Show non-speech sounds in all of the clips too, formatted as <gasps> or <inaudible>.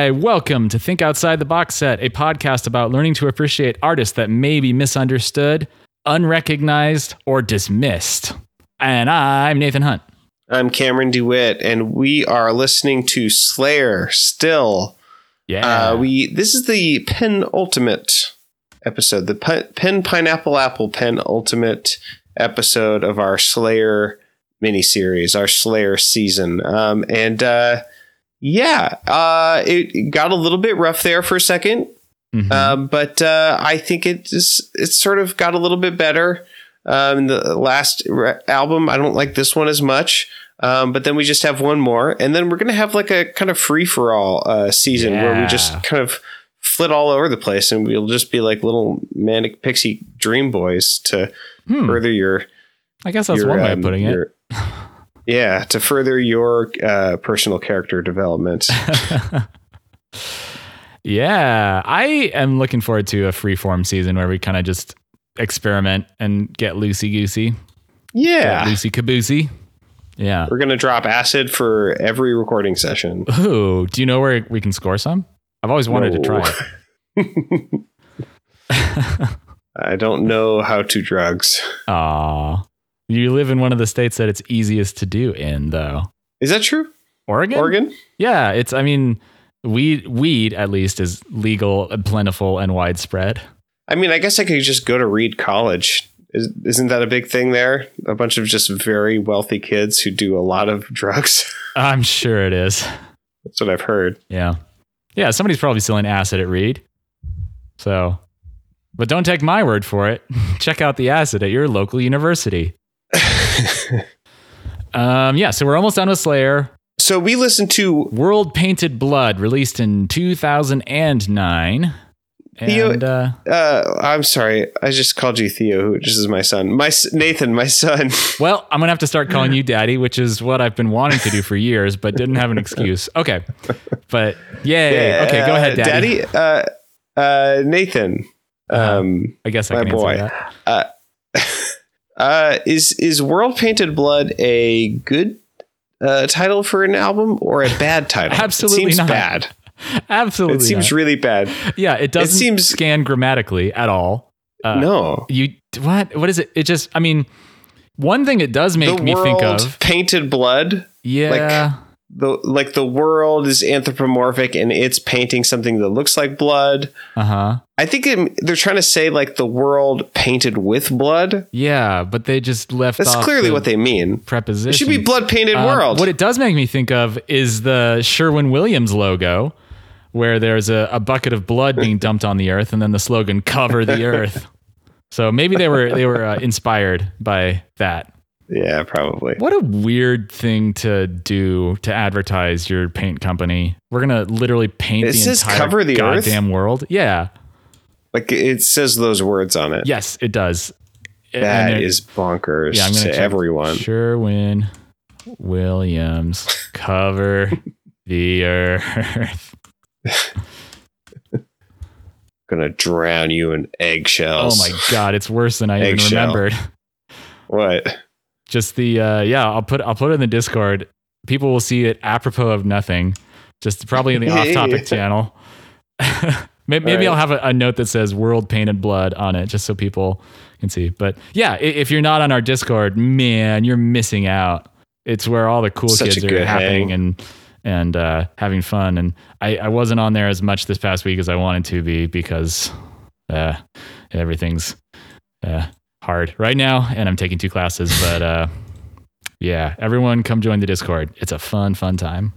Hi, welcome to Think Outside the Box Set, a podcast about learning to appreciate artists that may be misunderstood, unrecognized, or dismissed. And I'm Nathan Hunt. I'm Cameron DeWitt, and we are listening to Slayer still. Yeah. Uh, we this is the penultimate episode, the pen, pen pineapple apple penultimate episode of our Slayer miniseries, our Slayer season. Um, and uh, yeah, uh, it got a little bit rough there for a 2nd Mhm. um, but uh, I think it just it sort of got a little bit better. Um, the last re- album, I don't like this one as much. Um, but then we just have one more, and then we're gonna have like a kind of free for all uh, season where we just kind of flit all over the place, and we'll just be like little manic pixie dream boys to Hmm. further your. I guess that's your, one way um, of putting it. <laughs> yeah, to further your uh, personal character development. <laughs> yeah, I am looking forward to a freeform season where we kind of just experiment and get loosey goosey, yeah, loosey caboosey. Yeah. we're gonna drop acid for every recording session. Ooh, do you know where we can score some? I've always wanted to try it. <laughs> <laughs> I don't know how to drugs. Aw. You live in one of the states that it's easiest to do in, though. Is that true? Oregon? Oregon? Yeah, it's, I mean, weed, weed at least is legal and plentiful and widespread. I mean, I guess I could just go to Reed College. Is, isn't that a big thing there? A bunch of just very wealthy kids who do a lot of <laughs> drugs. I'm sure it is. That's what I've heard. Yeah. Yeah, somebody's probably selling acid at Reed. So, but don't take my word for it. <laughs> Check out the acid at your local university. Um, yeah, so we're almost done with Slayer. so we listened to World Painted Blood, released in 2009. Theo- And uh, uh I'm sorry, I just called you Theo, who just is my son. My Nathan, my son. <laughs> well, I'm gonna have to start calling you Daddy, which is what I've been wanting to do for years, but didn't have an <laughs> excuse. Okay, but yay. okay, go ahead, Uh, Daddy. Daddy, uh uh Nathan. Uh-huh. Um I guess I my boy. Uh is is World Painted Blood a good uh, title for an album or a bad <laughs> title? Absolutely it seems not. bad. <laughs> Absolutely, It seems not. really bad. yeah. It doesn't seems- scan grammatically at all. Uh, no. you what? What is it? It just. I mean, one thing it does make the me think of. painted blood. Yeah. The like the world is anthropomorphic and it's painting something that looks like blood. uh huh. I think it, they're trying to say like the world painted with blood. Yeah, but they just left. That's clearly what they mean. preposition. It should be blood painted Um, world. What it does make me think of is the Sherwin Williams logo, where there's a, a bucket of blood being <laughs> dumped on the earth, and then the slogan "Cover the Earth." <laughs> So maybe they were they were uh, inspired by that. Yeah, probably. What a weird thing to do to advertise your paint company. We're gonna literally paint It the says entire cover the earth? goddamn world. Yeah. Like it says those words on it. Yes, it does. That it- is bonkers Yeah, I'm gonna to everyone. Sherwin Williams cover <laughs> the earth. <laughs> Gonna drown you in eggshells. Oh my god, it's worse than I even Eggshell. remembered. What? Just the uh yeah, I'll put I'll put it in the Discord. People will see it apropos of nothing. Just probably in the <laughs> off topic channel. <laughs> maybe maybe Right. I'll have a, a note that says world painted blood on it just so people can see. But yeah, if you're not on our Discord, man, you're missing out. It's where all the cool Such kids are happening hang. and and uh, having fun. And I, I wasn't on there as much this past week as I wanted to be because uh, everything's uh, hard right now, and I'm taking two classes. But uh, yeah, everyone come join the Discord. It's a fun, fun time.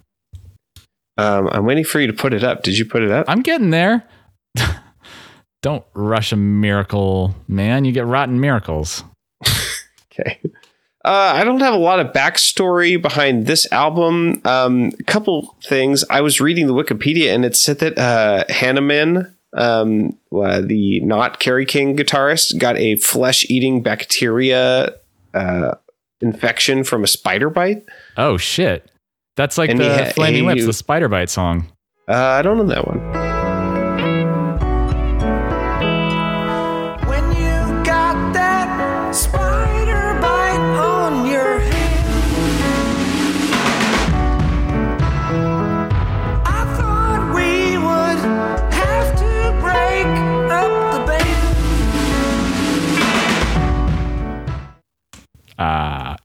Um, I'm waiting for you to put it up. Did you put it up? I'm getting there. <laughs> Don't rush a miracle, man. You get rotten miracles. <laughs> Okay. Uh, I don't have a lot of backstory behind this album. Um, a couple things. I was reading the Wikipedia and it said that uh, Hanneman, um, uh, the not Kerry King guitarist, got a flesh eating bacteria uh, infection from a spider bite. Oh shit. That's like And the ha- Flaming Lips, the Spider Bite song. Uh, I don't know that one.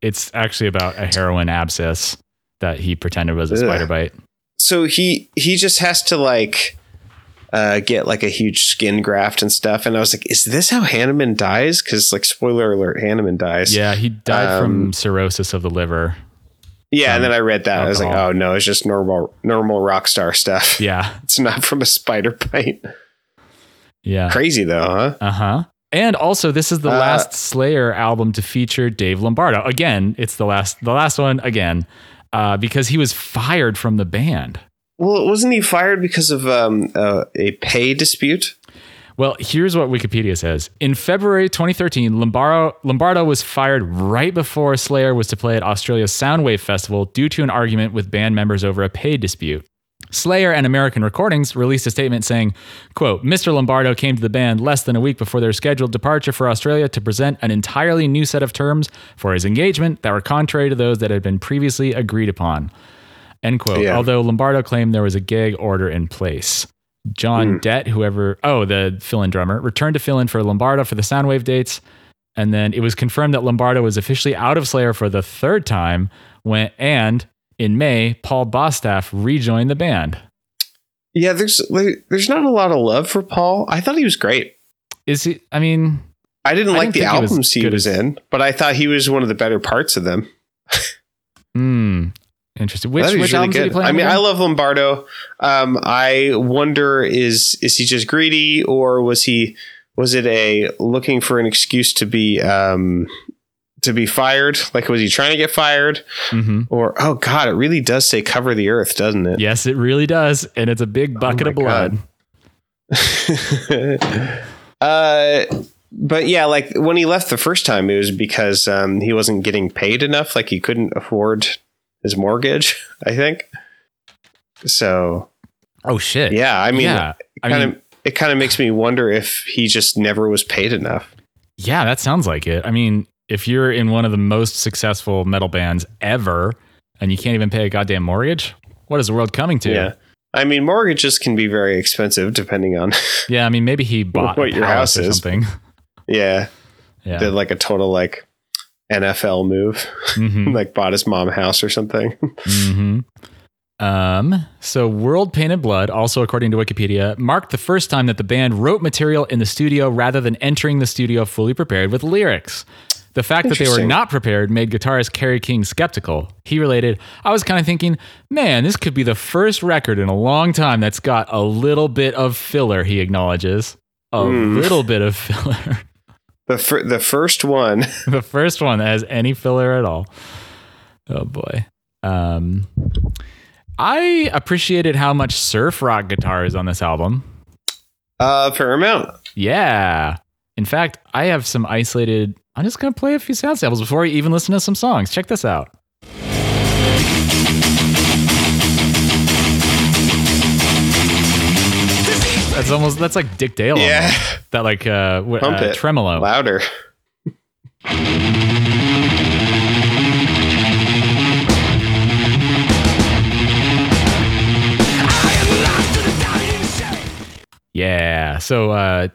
It's actually about a heroin abscess that he pretended was a Ugh. spider bite. So he he just has to like uh, get like a huge skin graft and stuff. And I was like, is this how Hanneman dies? Because like spoiler alert, Hanneman dies. Yeah, he died from Um, cirrhosis of the liver. Yeah, and then I read that. I was like, oh no, it's just normal normal rock star stuff. Yeah, <laughs> It's not from a spider bite. yeah. Crazy though, huh? Uh huh. And also, this is the Uh, last Slayer album to feature Dave Lombardo. Again, it's the last, the last one again, uh, because he was fired from the band. Well, wasn't he fired because of um, uh, a pay dispute? Well, here's what Wikipedia says. In February 2013, Lombardo, Lombardo was fired right before Slayer was to play at Australia's Soundwave Festival due to an argument with band members over a pay dispute. Slayer and American Recordings released a statement saying, quote, Mr. Lombardo came to the band less than a week before their scheduled departure for Australia to present an entirely new set of terms for his engagement that were contrary to those that had been previously agreed upon. End quote. Yeah. Although Lombardo claimed there was a gag order in place. John hmm. Dette, whoever, oh, the fill in drummer, returned to fill in for Lombardo for the Soundwave dates. And then it was confirmed that Lombardo was officially out of Slayer for the third time when, and in May, Paul Bostaph rejoined the band. Yeah, there's there's not a lot of love for Paul. I thought he was great. Is he, I mean, I didn't I like the think he was albums he was as- in, but I thought he was one of the better parts of them. hmm, interesting. Which, which really albums good. I mean, again? I love Lombardo. Um, I wonder is is he just greedy or was he was it a looking for an excuse to be um, to be fired? Like was he trying to get fired? Mhm. Or oh god, it really does say cover the earth, doesn't it? Yes, it really does. And it's a big bucket my of blood. <laughs> uh, but yeah, like when he left the first time, it was because um, he wasn't getting paid enough. Like he couldn't afford his mortgage. I think. So Oh, shit. yeah, I mean, yeah. I kind mean, of it kind of makes me wonder if he just never was paid enough. Yeah, that sounds like it. I mean, if you're in one of the most successful metal bands ever and you can't even pay a goddamn mortgage, what is the world coming to? Yeah. I mean, mortgages can be very expensive depending on, <laughs> Yeah, I mean, maybe he bought What a your house or is. something. <laughs> yeah, Yeah. did like a total like NFL move, hmm <laughs> like bought his mom house or something. hmm Um, so World Painted Blood, also according to Wikipedia, marked the first time that the band wrote material in the studio rather than entering the studio fully prepared with lyrics. The fact that they were not prepared made guitarist Kerry King skeptical. He related, I was kind of thinking, man, this could be the first record in a long time that's got a little bit of filler, he acknowledges. A Hmm. little bit of <laughs> filler. the fir- the first one. <laughs> the first one that has any filler at all. Oh boy. Um, I appreciated how much surf rock guitar is on this album. Uh, fair amount. Yeah. In fact, I have some isolated. I'm just going to play a few sound samples before we even listen to some songs. Check this out. That's almost that's like Dick Dale. Yeah. almost. That like uh, w- Pump uh it. tremolo. Louder. Yeah. So uh,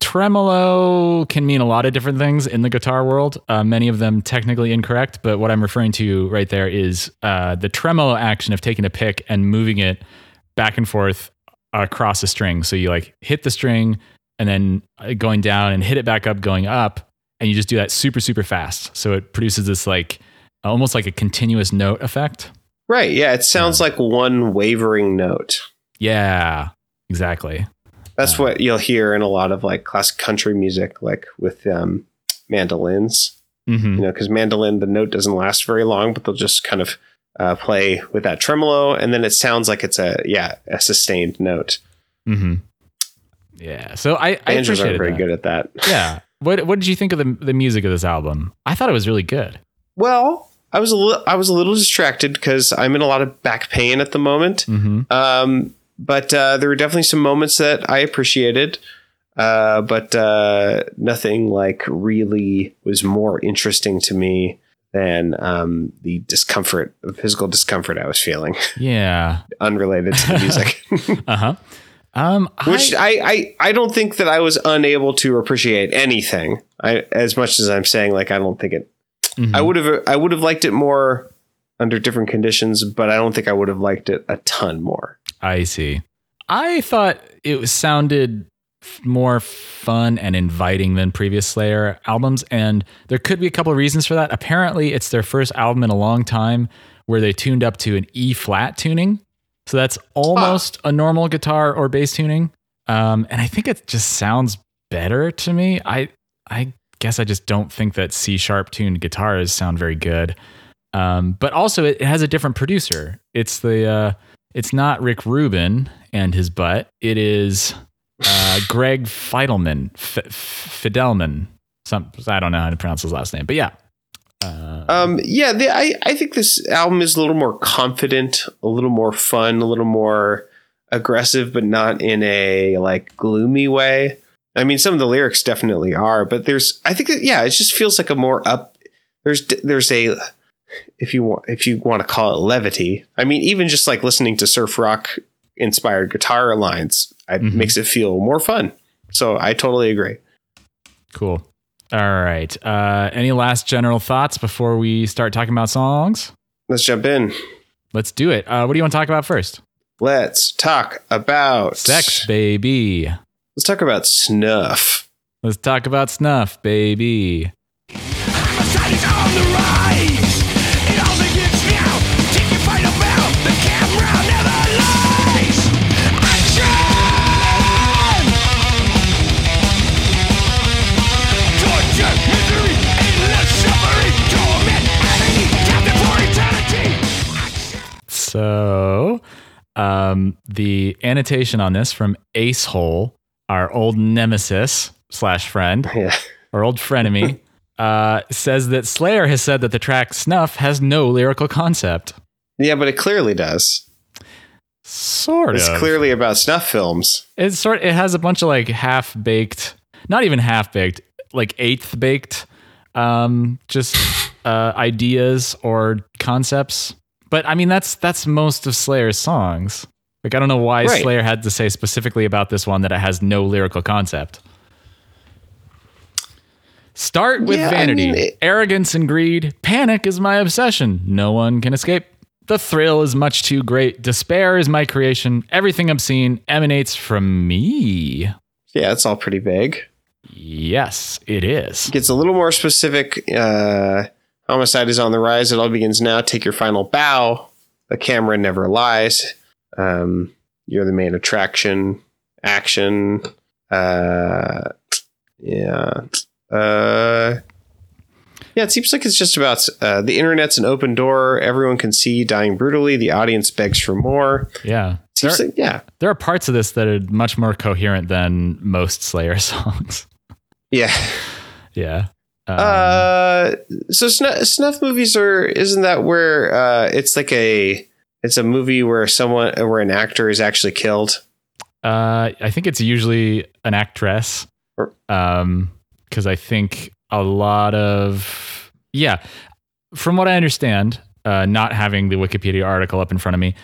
tremolo can mean a lot of different things in the guitar world. Uh, many of them technically incorrect, but what I'm referring to right there is uh, the tremolo action of taking a pick and moving it back and forth across a string. So you like hit the string and then uh, going down and hit it back up, going up, and you just do that super super fast. So it produces this like almost like a continuous note effect. Right. Yeah. It sounds like one wavering note. Yeah. Exactly. That's what you'll hear in a lot of like classic country music, like with um, mandolins. hmm You know, because mandolin, the note doesn't last very long, but they'll just kind of uh, play with that tremolo, and then it sounds like it's a yeah a sustained note. hmm Yeah. So I, I Banjos aren't very that. good at that. Yeah. What What did you think of the the music of this album? I thought it was really good. Well, I was a little I was a little distracted because I'm in a lot of back pain at the moment. hmm Um, but uh, there were definitely some moments that I appreciated. Uh, but uh, nothing like really was more interesting to me than um, the discomfort, the physical discomfort I was feeling, <laughs> Yeah. unrelated to the music. <laughs> Uh huh. Um. Which I, I, I, don't think that I was unable to appreciate anything. I, as much as I'm saying, like I don't think it, Mhm. I would have I would have liked it more under different conditions, but I don't think I would have liked it a ton more. I see. I thought it sounded more fun and inviting than previous Slayer albums, and there could be a couple of reasons for that. Apparently, it's their first album in a long time where they tuned up to an E flat tuning, so that's almost a normal guitar or bass tuning. Um, and I think it just sounds better to me. I I guess I just don't think that C sharp tuned guitars sound very good. Um, but also, it, it has a different producer. It's the uh, it's not Rick Rubin and his butt. It is uh, <laughs> Greg Fidelman, F- Fidelman. Some I don't know how to pronounce his last name, but yeah. Uh, Um, yeah, the, I I think this album is a little more confident, a little more fun, a little more aggressive, but not in a like gloomy way. I mean, some of the lyrics definitely are, but there's I think that, yeah, it just feels like a more up. There's there's a if you want if you want to call it levity. I mean, even just like listening to surf rock inspired guitar lines, it Mhm. makes it feel more fun. So I totally agree. cool. All right. Uh, any last general thoughts before we start talking about songs? Let's jump in. Let's do it. Uh, what do you want to talk about first? Let's talk about Sex, baby. Let's talk about snuff. Let's talk about snuff, baby. So, um, the annotation on this from Ace Hole, our old nemesis slash friend, <laughs> Yeah. our old frenemy, <laughs> uh, says that Slayer has said that the track Snuff has no lyrical concept. Yeah, but it clearly does. Sort It's of. It's clearly about snuff films. It's sort. It has a bunch of like half baked, not even half baked, like eighth baked, um, just <laughs> uh, ideas or concepts. But I mean, that's that's most of Slayer's songs. Like I don't know why Right. Slayer had to say specifically about this one that it has no lyrical concept. Start with Yeah, I vanity, mean, it- arrogance, and greed. Panic is my obsession. No one can escape. The thrill is much too great. Despair is my creation. Everything obscene emanates from me. Yeah, it's all pretty vague. Yes, it is. It Gets a little more specific. Uh, homicide is on the rise. It all begins now. Take your final bow. The camera never lies. Um, you're the main attraction. Action. Uh, yeah. Uh, yeah, it seems like it's just about uh, the internet's an open door. Everyone can see dying brutally. The audience begs for more. Yeah. There, Seems like, yeah. there are parts of this that are much more coherent than most Slayer <laughs> songs. Yeah. yeah. Um, Uh, so snuff, snuff movies are isn't that where uh, it's like a it's a movie where someone where an actor is actually killed. Uh, I think it's usually an actress. Um, because I think a lot of yeah, from what I understand, uh, not having the Wikipedia article up in front of me,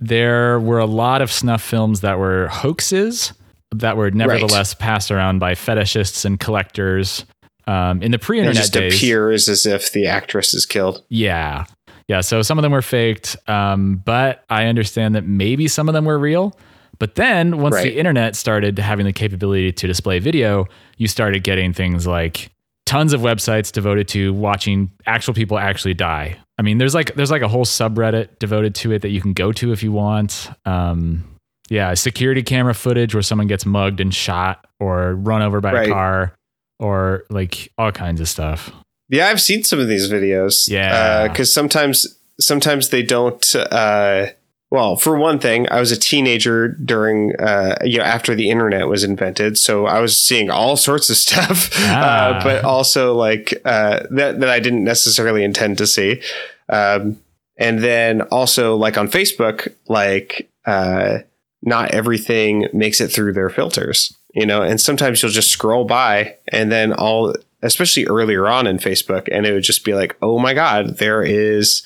there were a lot of snuff films that were hoaxes that were nevertheless passed around by fetishists and collectors. Um, in the pre-internet just days, appears as if the actress is killed. yeah. Yeah. So some of them were faked, um, but I understand that maybe some of them were real. But then once Right. the internet started having the capability to display video, you started getting things like tons of websites devoted to watching actual people actually die. I mean, there's like there's like a whole subreddit devoted to it that you can go to if you want. Um, yeah, security camera footage where someone gets mugged and shot or run over by Right. a car or like all kinds of stuff. Yeah, I've seen some of these videos. Yeah. because sometimes sometimes they don't. Uh, well, for one thing, I was a teenager during uh, you know after the internet was invented, so I was seeing all sorts of <laughs> stuff, Ah. uh, but also like uh, that that I didn't necessarily intend to see. Um, and then also like on Facebook, like uh, not everything makes it through their filters, you know, and sometimes you'll just scroll by and then all, especially earlier on in Facebook, and it would just be like, oh my God, there is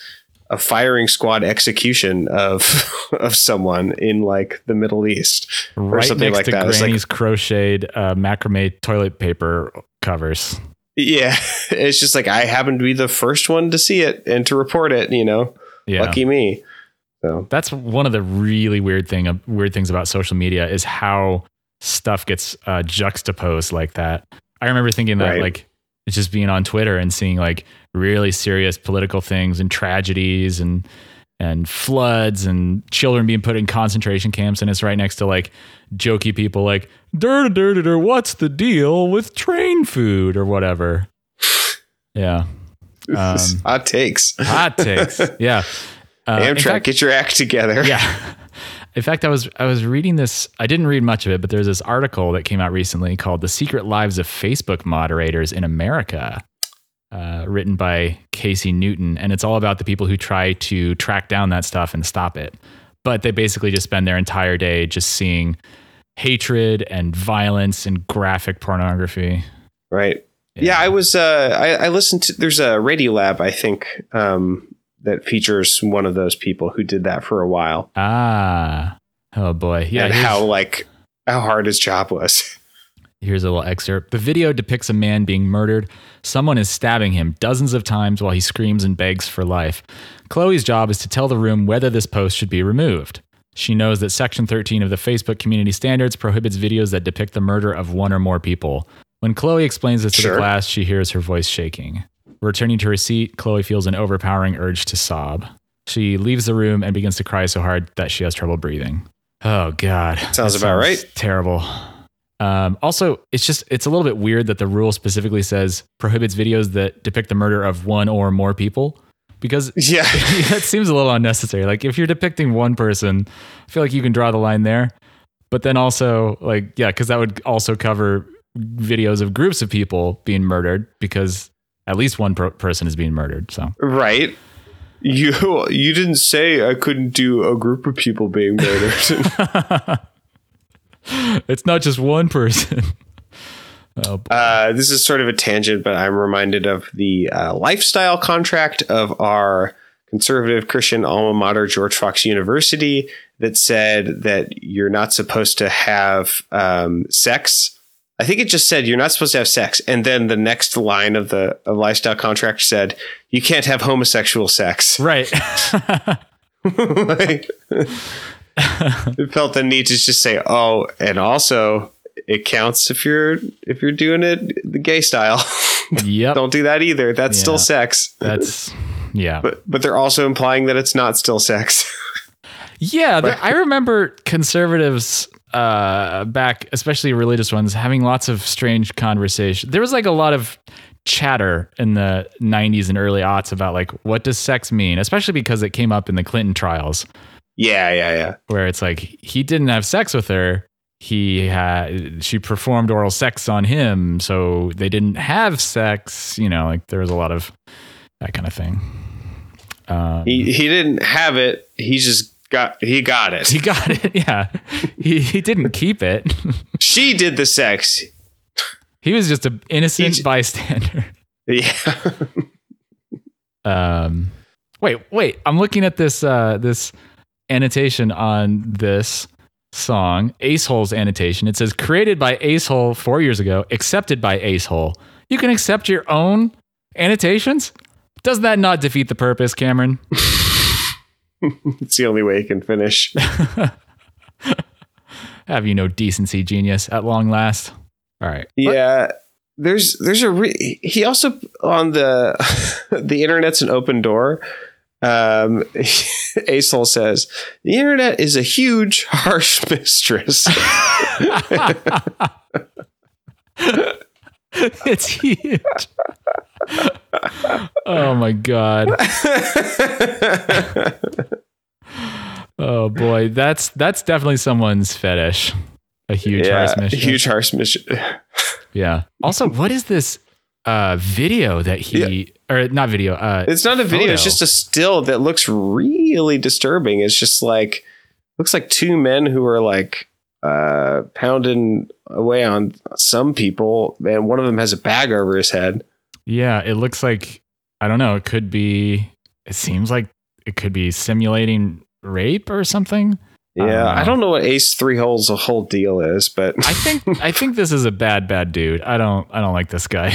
a firing squad execution of <laughs> of someone in like the Middle East. right something next like to that. It's like- Granny's crocheted uh, macrame toilet paper covers. Yeah, <laughs> it's just like I happen to be the first one to see it and to report it. You know, Yeah. lucky me. So That's one of the really weird thing weird things about social media is how stuff gets uh, juxtaposed like that. I remember thinking that Right. like just being on Twitter and seeing like really serious political things and tragedies and and floods and children being put in concentration camps and it's right next to like jokey people like dur dur dur dur what's the deal with train food or whatever. Yeah. Um, <laughs> hot takes. hot takes. <laughs> Yeah. Uh, Amtrak, fact- get your act together. yeah. In fact, I was I was reading this. I didn't read much of it, but there's this article that came out recently called "The Secret Lives of Facebook Moderators in America," uh, written by Casey Newton, and it's all about the people who try to track down that stuff and stop it. But they basically just spend their entire day just seeing hatred and violence and graphic pornography. Right. Yeah, I was. Uh, I, I listened to. There's a Radiolab, I think, um, that features one of those people who did that for a while. Ah, oh boy, yeah. and how like how hard his job was. <laughs> Here's a little excerpt. The video depicts a man being murdered. Someone is stabbing him dozens of times while he screams and begs for life. Chloe's job is to tell the room whether this post should be removed. She knows that Section 13 of the Facebook Community Standards prohibits videos that depict the murder of one or more people. When Chloe explains this to Sure. the class, she hears her voice shaking. Returning to her seat, Chloe feels an overpowering urge to sob. She leaves the room and begins to cry so hard that she has trouble breathing. Oh, God. Sounds about right. Terrible. Um, also, it's just it's a little bit weird that the rule specifically says prohibits videos that depict the murder of one or more people because <laughs> Yeah. <laughs> that seems a little unnecessary. Like if you're depicting one person, I feel like you can draw the line there. But then also, like, yeah, because that would also cover videos of groups of people being murdered because at least one per- person is being murdered. So right. You <laughs> you didn't say I couldn't do a group of people being murdered. <laughs> it's not just one person. <laughs> oh, uh, this is sort of a tangent, but I'm reminded of the uh, lifestyle contract of our conservative Christian alma mater, George Fox University, that said that you're not supposed to have um, sex. I think it just said you're not supposed to have sex, and then the next line of the of lifestyle contract said you can't have homosexual sex. right. <laughs> <laughs> like, it felt the need to just say, "Oh, and also it counts if you're if you're doing it the gay style. yep. <laughs> Don't do that either. That's Yeah. still sex." That's yeah. But but they're also implying that it's not still sex. Yeah, I remember conservatives uh, back, especially religious ones, having lots of strange conversation. There was like a lot of chatter in the 90s and early aughts about like what does sex mean, especially because it came up in the Clinton trials yeah, yeah, yeah. where it's like he didn't have sex with her. He had she performed oral sex on him, so they didn't have sex. You know, like there was a lot of that kind of thing. Um, He he didn't have it. He just got he got it. he got it. <laughs> Yeah, he he didn't keep it. <laughs> She did the sex. He was just an innocent bystander. <laughs> Yeah. Um, wait, wait. I'm looking at this uh, this annotation on this song, Acehole's annotation. It says created by Acehole four years ago, accepted by Acehole. You can accept your own annotations. Does that not defeat the purpose, Cameron? <laughs> it's the only way he can finish. <laughs> Have you no decency, genius? At long last. All right. Yeah. There's there's a re- he also on the <laughs> the internet's an open door. Um, Acel says the internet is a huge harsh mistress. it's huge. Oh my god. <laughs> Oh boy, that's that's definitely someone's fetish. A huge yeah, harsh mistress. huge harsh mistress. Yeah. Also, what is this uh video that he or not video? Uh It's not a video. It's just a still that looks really disturbing. It's just like looks like two men who are like uh pounding away on some people, and one of them has a bag over his head. Yeah, it looks like I don't know, it could be it seems like it could be simulating rape or something. Yeah, know. I don't know what Ace Three Holes whole deal is, but I think <laughs> I think this is a bad bad dude. I don't I don't like this guy.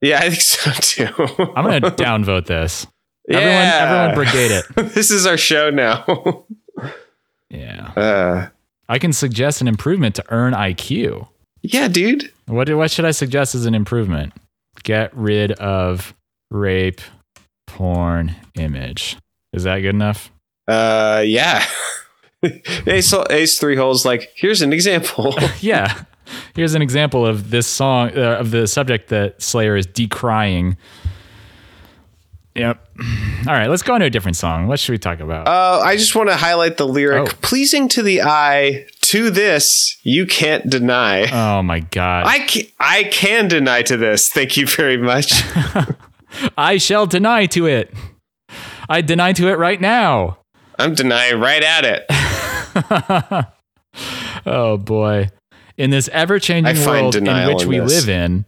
Yeah, I think so too. I'm going <laughs> to downvote this. yeah. Everyone, everyone brigade it. <laughs> this is our show now. Yeah. uh, I can suggest an improvement to earn IQ. yeah, dude. What, what should I suggest as an improvement? Get rid of rape porn image. Is that good enough? Uh, yeah. <laughs> Ace, Ace three holes. Like, here's an example. <laughs> yeah. Here's an example of this song, uh, of the subject that Slayer is decrying. Yep. All right, let's go on to a different song. What should we talk about? Uh, I just want to highlight the lyric Oh. pleasing to the eye. To this, you can't deny. oh my God. I can, I can deny to this. Thank you very much. <laughs> I shall deny to it. I deny to it right now. I'm denying right at it. <laughs> Oh boy. In this ever changing world in which in we this. live in,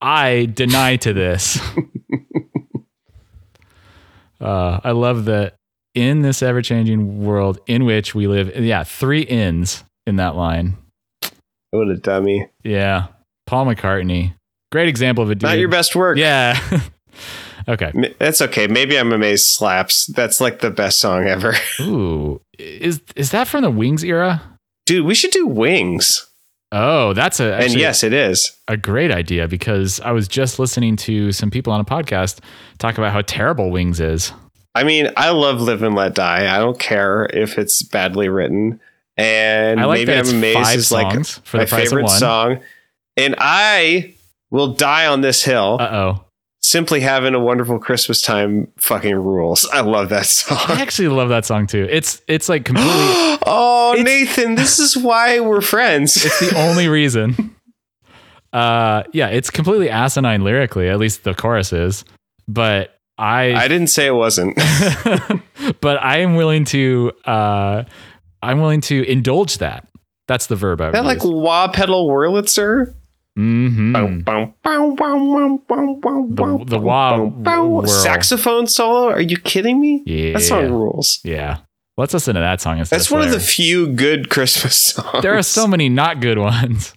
I deny to this. <laughs> uh, I love that in this ever changing world in which we live. Yeah, three ins in that line. What a dummy. Yeah. Paul McCartney. Great example of a dude. Not your best work. Yeah. <laughs> okay. That's okay. Maybe I'm amazed slaps. That's like the best song ever. <laughs> Ooh. Is is that from the Wings era? Dude, we should do wings. Oh, that's a and yes, it is. a great idea because I was just listening to some people on a podcast talk about how terrible Wings is. I mean, I love Live and Let Die. I don't care if it's badly written. And I like maybe I'm amazed is like for my the favorite song. And I will die on this hill. Uh oh. Simply having a wonderful Christmas time fucking rules. I love that song. I actually love that song too. It's it's like completely <gasps> oh, It's- Nathan, this is why we're friends. it's the <laughs> only reason. Uh yeah, it's completely asinine lyrically, at least the chorus is. But I, I didn't say it wasn't. <laughs> but I am willing to uh I'm willing to indulge that. That's the verb I would that like use. wah pedal Wurlitzer. Mhm. The, The- the wah whirl. saxophone solo. Are you kidding me? Yeah. That song rules. Yeah. Let's listen to that song instead. That's of one of the few good <laughs> Christmas songs. There are so many not good ones.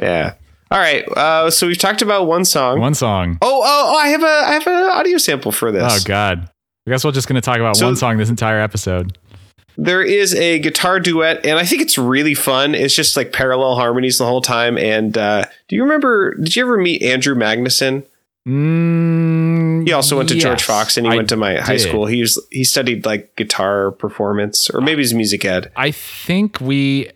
Yeah. All right. Uh, so we've talked about one song. One song. Oh, oh, oh! I have a, I have an audio sample for this. Oh God. I guess we're just gonna talk about So- one song this entire episode. There is a guitar duet and i think it's really fun it's just like parallel harmonies the whole time and uh, do you remember did you ever meet andrew magnuson Mm, he also went to george fox and he I went to my high school he was he studied like guitar performance or maybe he's music ed I think we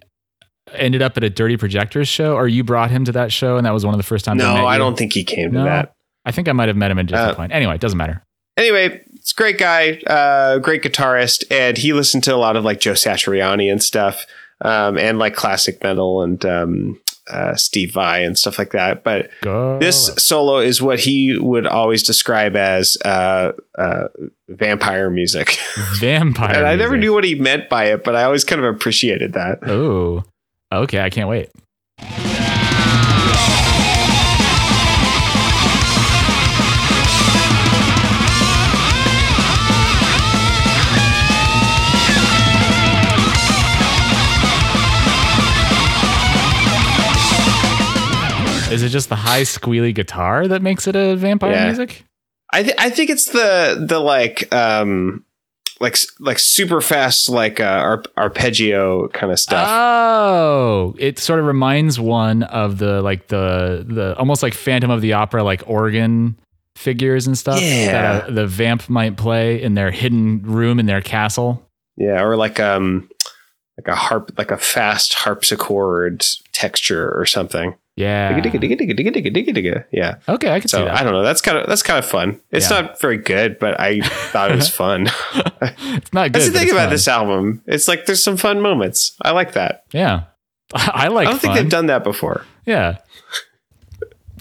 ended up at a Dirty Projectors show, or you brought him to that show, and that was one of the first times. I, no i you. don't think he came to No? that I think I might have met him at a different Uh, point. Anyway, it doesn't matter. anyway it's a great guy uh, great guitarist and he listened to a lot of like joe satriani and stuff um, and like classic metal and um, uh, steve vai and stuff like that but Go. This solo is what he would always describe as uh, uh, vampire music. <laughs> vampire. and I never music. knew what he meant by it, but I always kind of appreciated that. Oh, okay. I can't wait. Is it just the high squealy guitar that makes it a vampire Yeah. music? I th- I think it's the the like um like like super fast like uh, arp- arpeggio kind of stuff. Oh, it sort of reminds one of the like the the almost like Phantom of the Opera like organ figures and stuff Yeah. that a, the vamp might play in their hidden room in their castle. yeah, or like um like a harp like a fast harpsichord texture or something. Yeah. Digga, digga, digga, digga, digga, digga, digga. Yeah. Okay, I can see So that. I don't know. That's kind of that's kind of fun. It's Yeah. not very good, but I thought it was <laughs> fun. it's not good. That's the thing about fun. this album. It's like there's some fun moments. I like that. Yeah. <laughs> I like I don't think they've done that before. Yeah.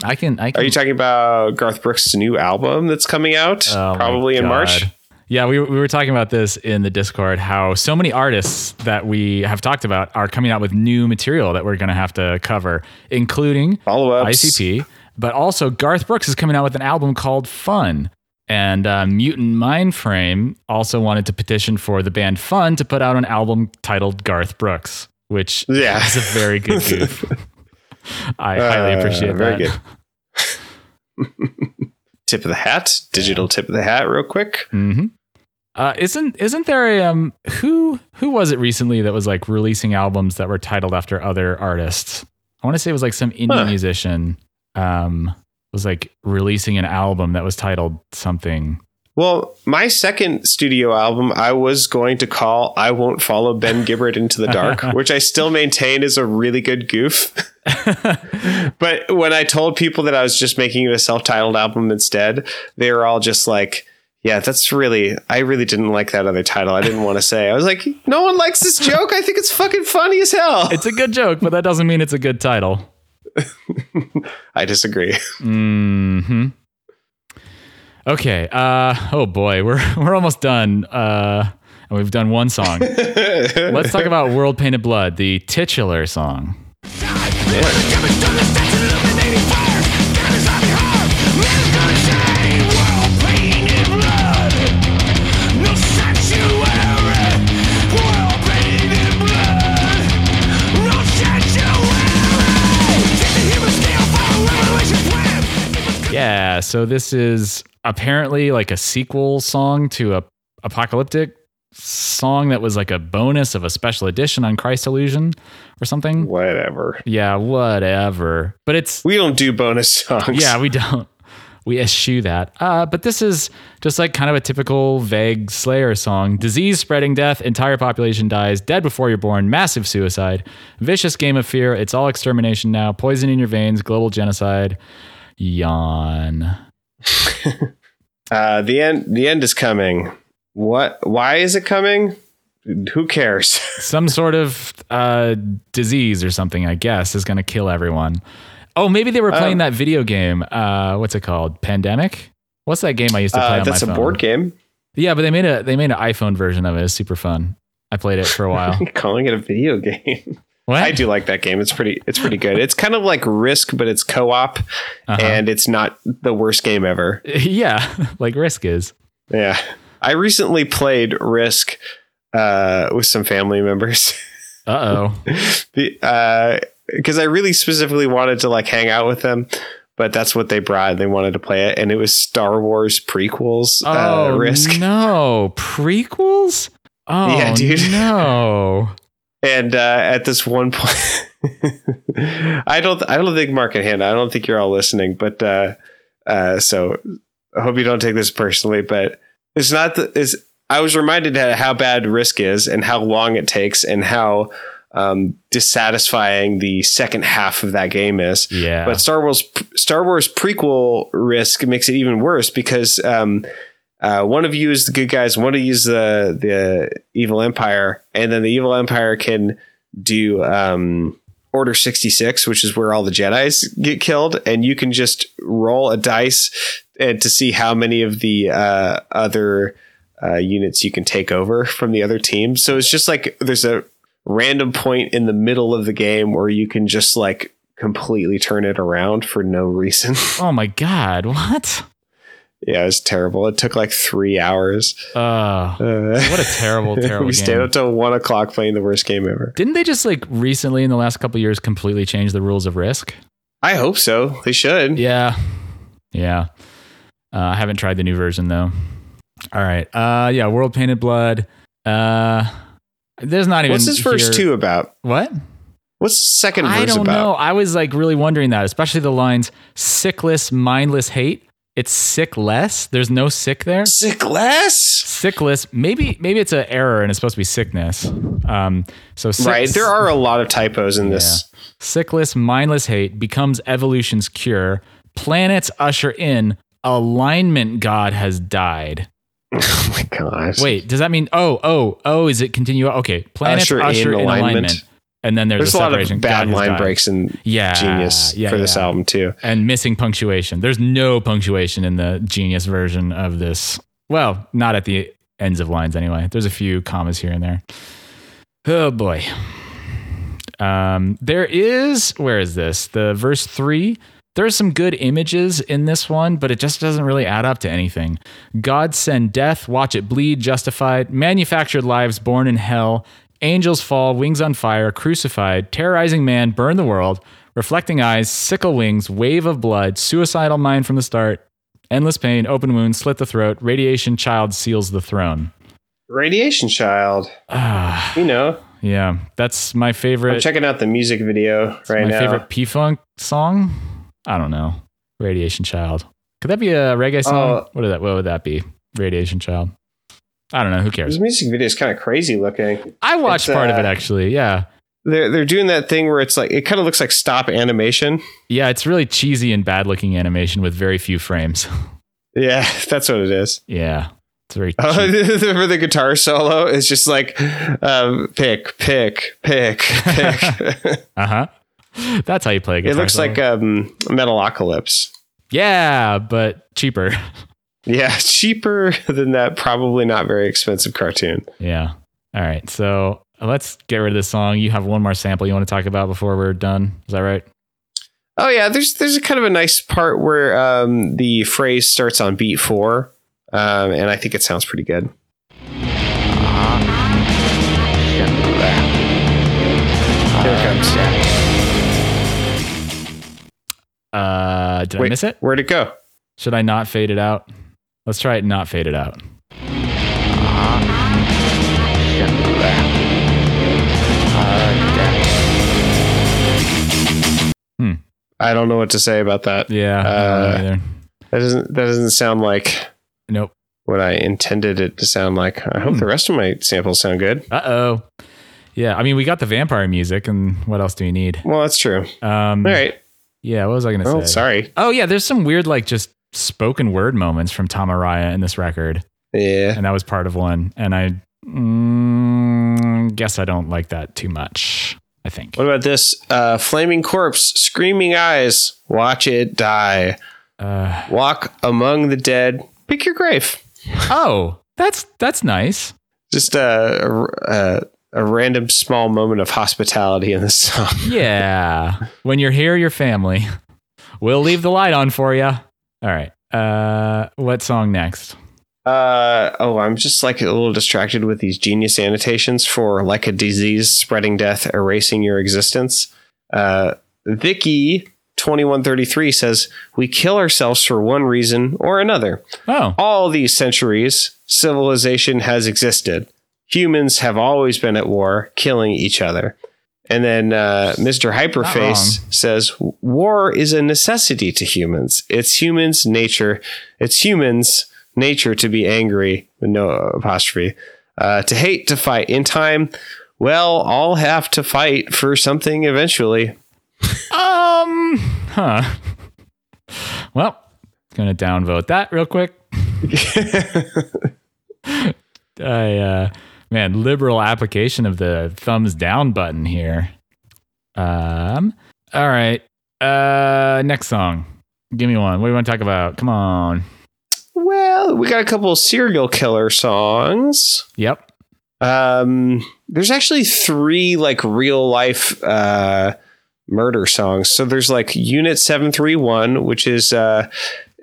I can I can Are you talking about Garth Brooks' new album that's coming out Oh probably in March? Yeah, we, we were talking about this in the Discord how so many artists that we have talked about are coming out with new material that we're going to have to cover, including Follow-ups. ICP, but also Garth Brooks is coming out with an album called Fun. And uh, Mutant Mindframe also wanted to petition for the band Fun to put out an album titled Garth Brooks, which Yeah. is a very good <laughs> goof. I highly Uh, appreciate very that. Very good. <laughs> Tip of the hat, digital tip of the hat, real quick. Mm-hmm. Uh, isn't isn't there a um who who was it recently that was like releasing albums that were titled after other artists? I want to say it was like some indie Huh. musician um was like releasing an album that was titled something. Well, my second studio album, I was going to call "I Won't Follow Ben Gibbard into the Dark," <laughs> which I still maintain is a really good goof. <laughs> but when I told people that I was just making it a self-titled album instead, they were all just like, "Yeah, that's really. I really didn't like that other title. I didn't want to say." I was like, "No one likes this joke. I think it's fucking funny as hell." It's a good joke, but that doesn't mean it's a good title. <laughs> I disagree. Hmm. Okay. Uh. Oh boy, we're <laughs> we're almost done. Uh. And we've done one song. <laughs> Let's talk about "World Painted Blood," the titular song. Yeah. So this is apparently like a sequel song to a apocalyptic song that was like a bonus of a special edition on Christ Illusion or something. Whatever. Yeah, whatever. But it's We don't do bonus songs. yeah, we don't. We eschew that. Uh, but this is just like kind of a typical vague Slayer song. Disease spreading death, entire population dies, dead before you're born, massive suicide, vicious game of fear, it's all extermination now, poison in your veins, global genocide. Yawn. <laughs> Uh, the end. The end is coming. What? Why is it coming? Who cares? <laughs> Some sort of uh, disease or something, I guess, is going to kill everyone. Oh, maybe they were playing Um, that video game. Uh, what's it called? Pandemic? What's that game I used to play Uh, that's a phone? board game. Yeah, but they made a they made an iPhone version of it. It's super fun. I played it for a while. <laughs> Calling it a video game. What? I do like that game. It's pretty. It's pretty good. It's kind of like Risk, but it's co-op, Uh-huh. and it's not the worst game ever. <laughs> yeah, <laughs> like Risk is. Yeah, I recently played Risk uh, with some family members. <laughs> Uh oh. because I really specifically wanted to like hang out with them, but that's what they brought. They wanted to play it, and it was Star Wars prequels. Oh uh, Risk, no, prequels. Oh Yeah, dude. No. And uh, at this one point, <laughs> I don't, I don't think Mark and Hannah, I don't think you're all listening, but uh, uh, so I hope you don't take this personally, but it's not the is. I was reminded of how bad Risk is, and how long it takes, and how um, dissatisfying the second half of that game is. Yeah. But Star Wars Star Wars prequel risk makes it even worse because um, uh, one of you is the good guys, one of you is the the evil empire, and then the evil empire can do um, Order sixty six, which is where all the Jedi's get killed, and you can just roll a dice and to see how many of the uh, other uh, units you can take over from the other team. So it's just like there's a random point in the middle of the game where you can just like completely turn it around for no reason. <laughs> oh my god. What? Yeah, it was terrible. It took like three hours. Uh, Uh, <laughs> what a terrible, terrible game. we stayed game. up till one o'clock playing the worst game ever. Didn't they just like recently in the last couple years completely change the rules of Risk? I hope so. They should. Yeah. Yeah. Uh, I haven't tried the new version though. All right. Uh yeah, World Painted Blood. Uh there's not even What's this first here- two about? What? What's the second verse I don't about? know. I was like really wondering that, especially the lines sickless, mindless hate. It's sick less. There's no sick there. Sick less. Sickless. Maybe maybe it's an error and it's supposed to be sickness. Um so sick, Right. There are a lot of typos in this. Sickless, mindless hate becomes evolution's cure. Planets usher in alignment god has died. <laughs> Oh my gosh. Wait, does that mean oh, oh, oh, is it continue? Okay. Planets Usher usher, in in, alignment. alignment. And then there's, There's a a lot of bad God line breaks and Yeah. genius yeah, for this yeah. album too. And missing punctuation. There's no punctuation in the genius version of this. Well, not at the ends of lines anyway. There's a few commas here and there. Oh boy. Um, there is where is this? The verse three. There's some good images in this one, but it just doesn't really add up to anything. God send death, watch it bleed, justified, manufactured lives born in hell, Angels fall, wings on fire, crucified, terrorizing man, burn the world, reflecting eyes, sickle wings, wave of blood, suicidal mind from the start, endless pain, open wound, slit the throat, radiation child seals the throne. Radiation Child. Ah, You know, yeah, that's my I'm favorite. checking out the music video right my now. My favorite P Funk song. I don't know. Radiation Child. Could that be a reggae song? Oh. what, that, what would that be? Radiation Child. I don't know. Who cares? This music video is kind of crazy looking. I watched It's, part of uh, it actually. Yeah. They're they're doing that thing where it's like it kind of looks like stop animation. Yeah, it's really cheesy and bad looking animation with very few frames. <laughs> Yeah, that's what it is. yeah. It's very Oh, <laughs> for the guitar solo, it's just like um, pick, pick, pick, pick. <laughs> Uh-huh. That's how you play a guitar. it looks solo. like um, Metalocalypse. Yeah, but cheaper. Yeah, <laughs> cheaper than that. Probably not very expensive cartoon. yeah. All right. So let's get rid of this song. You have one more sample you want to talk about before we're done. Is that right? Oh yeah, there's there's a kind of a nice part where um, the phrase starts on beat four, um, and I think it sounds pretty good. Here it comes. Uh, did I miss it? Where'd it go? Should I not fade it out? Let's try it and not fade it out. I don't know what to say about that. Yeah. I don't know Uh, either. That doesn't that doesn't sound like Nope. what I intended it to sound like. I hope Hmm. the rest of my samples sound good. Uh oh. Yeah. I mean, we got the vampire music, and what else do we need? Well, that's true. Um, All right. Yeah. What was I going to Oh, say? sorry. Oh yeah. There's some weird like just spoken word moments from Tom Araya in this record, Yeah. and that was part of one. And I mm, guess I don't like that too much. I think. What about this? Uh, flaming corpse, screaming eyes, watch it die. Uh, Walk among the dead. Pick your grave. oh, that's that's nice. Just a, a, a random small moment of hospitality in this song. <laughs> Yeah. when you're here, your family. We'll leave the light on for you. All right. Uh, what song next? Uh, oh, I'm just like a little distracted with these genius annotations for like a disease spreading death, erasing your existence. Uh, Vicky 2133 says, We kill ourselves for one reason or another. Oh, All these centuries, civilization has existed. Humans have always been at war, killing each other. And then uh, Mr. Hyperface says, War is a necessity to humans. It's humans' nature. It's humans' nature to be angry, with no apostrophe, uh, to hate, to fight. In time, well, all have to fight for something eventually. <laughs> um, huh. Well, gonna downvote that real quick. <laughs> <laughs> I, uh, man, liberal application of the thumbs down button here. Um, all right. Uh, next song. Give me one. What do you want to talk about? Come on. Well, we got a couple serial killer songs. Yep. Um, there's actually three like real life uh, murder songs. So there's like Unit Seven Three One, which is uh,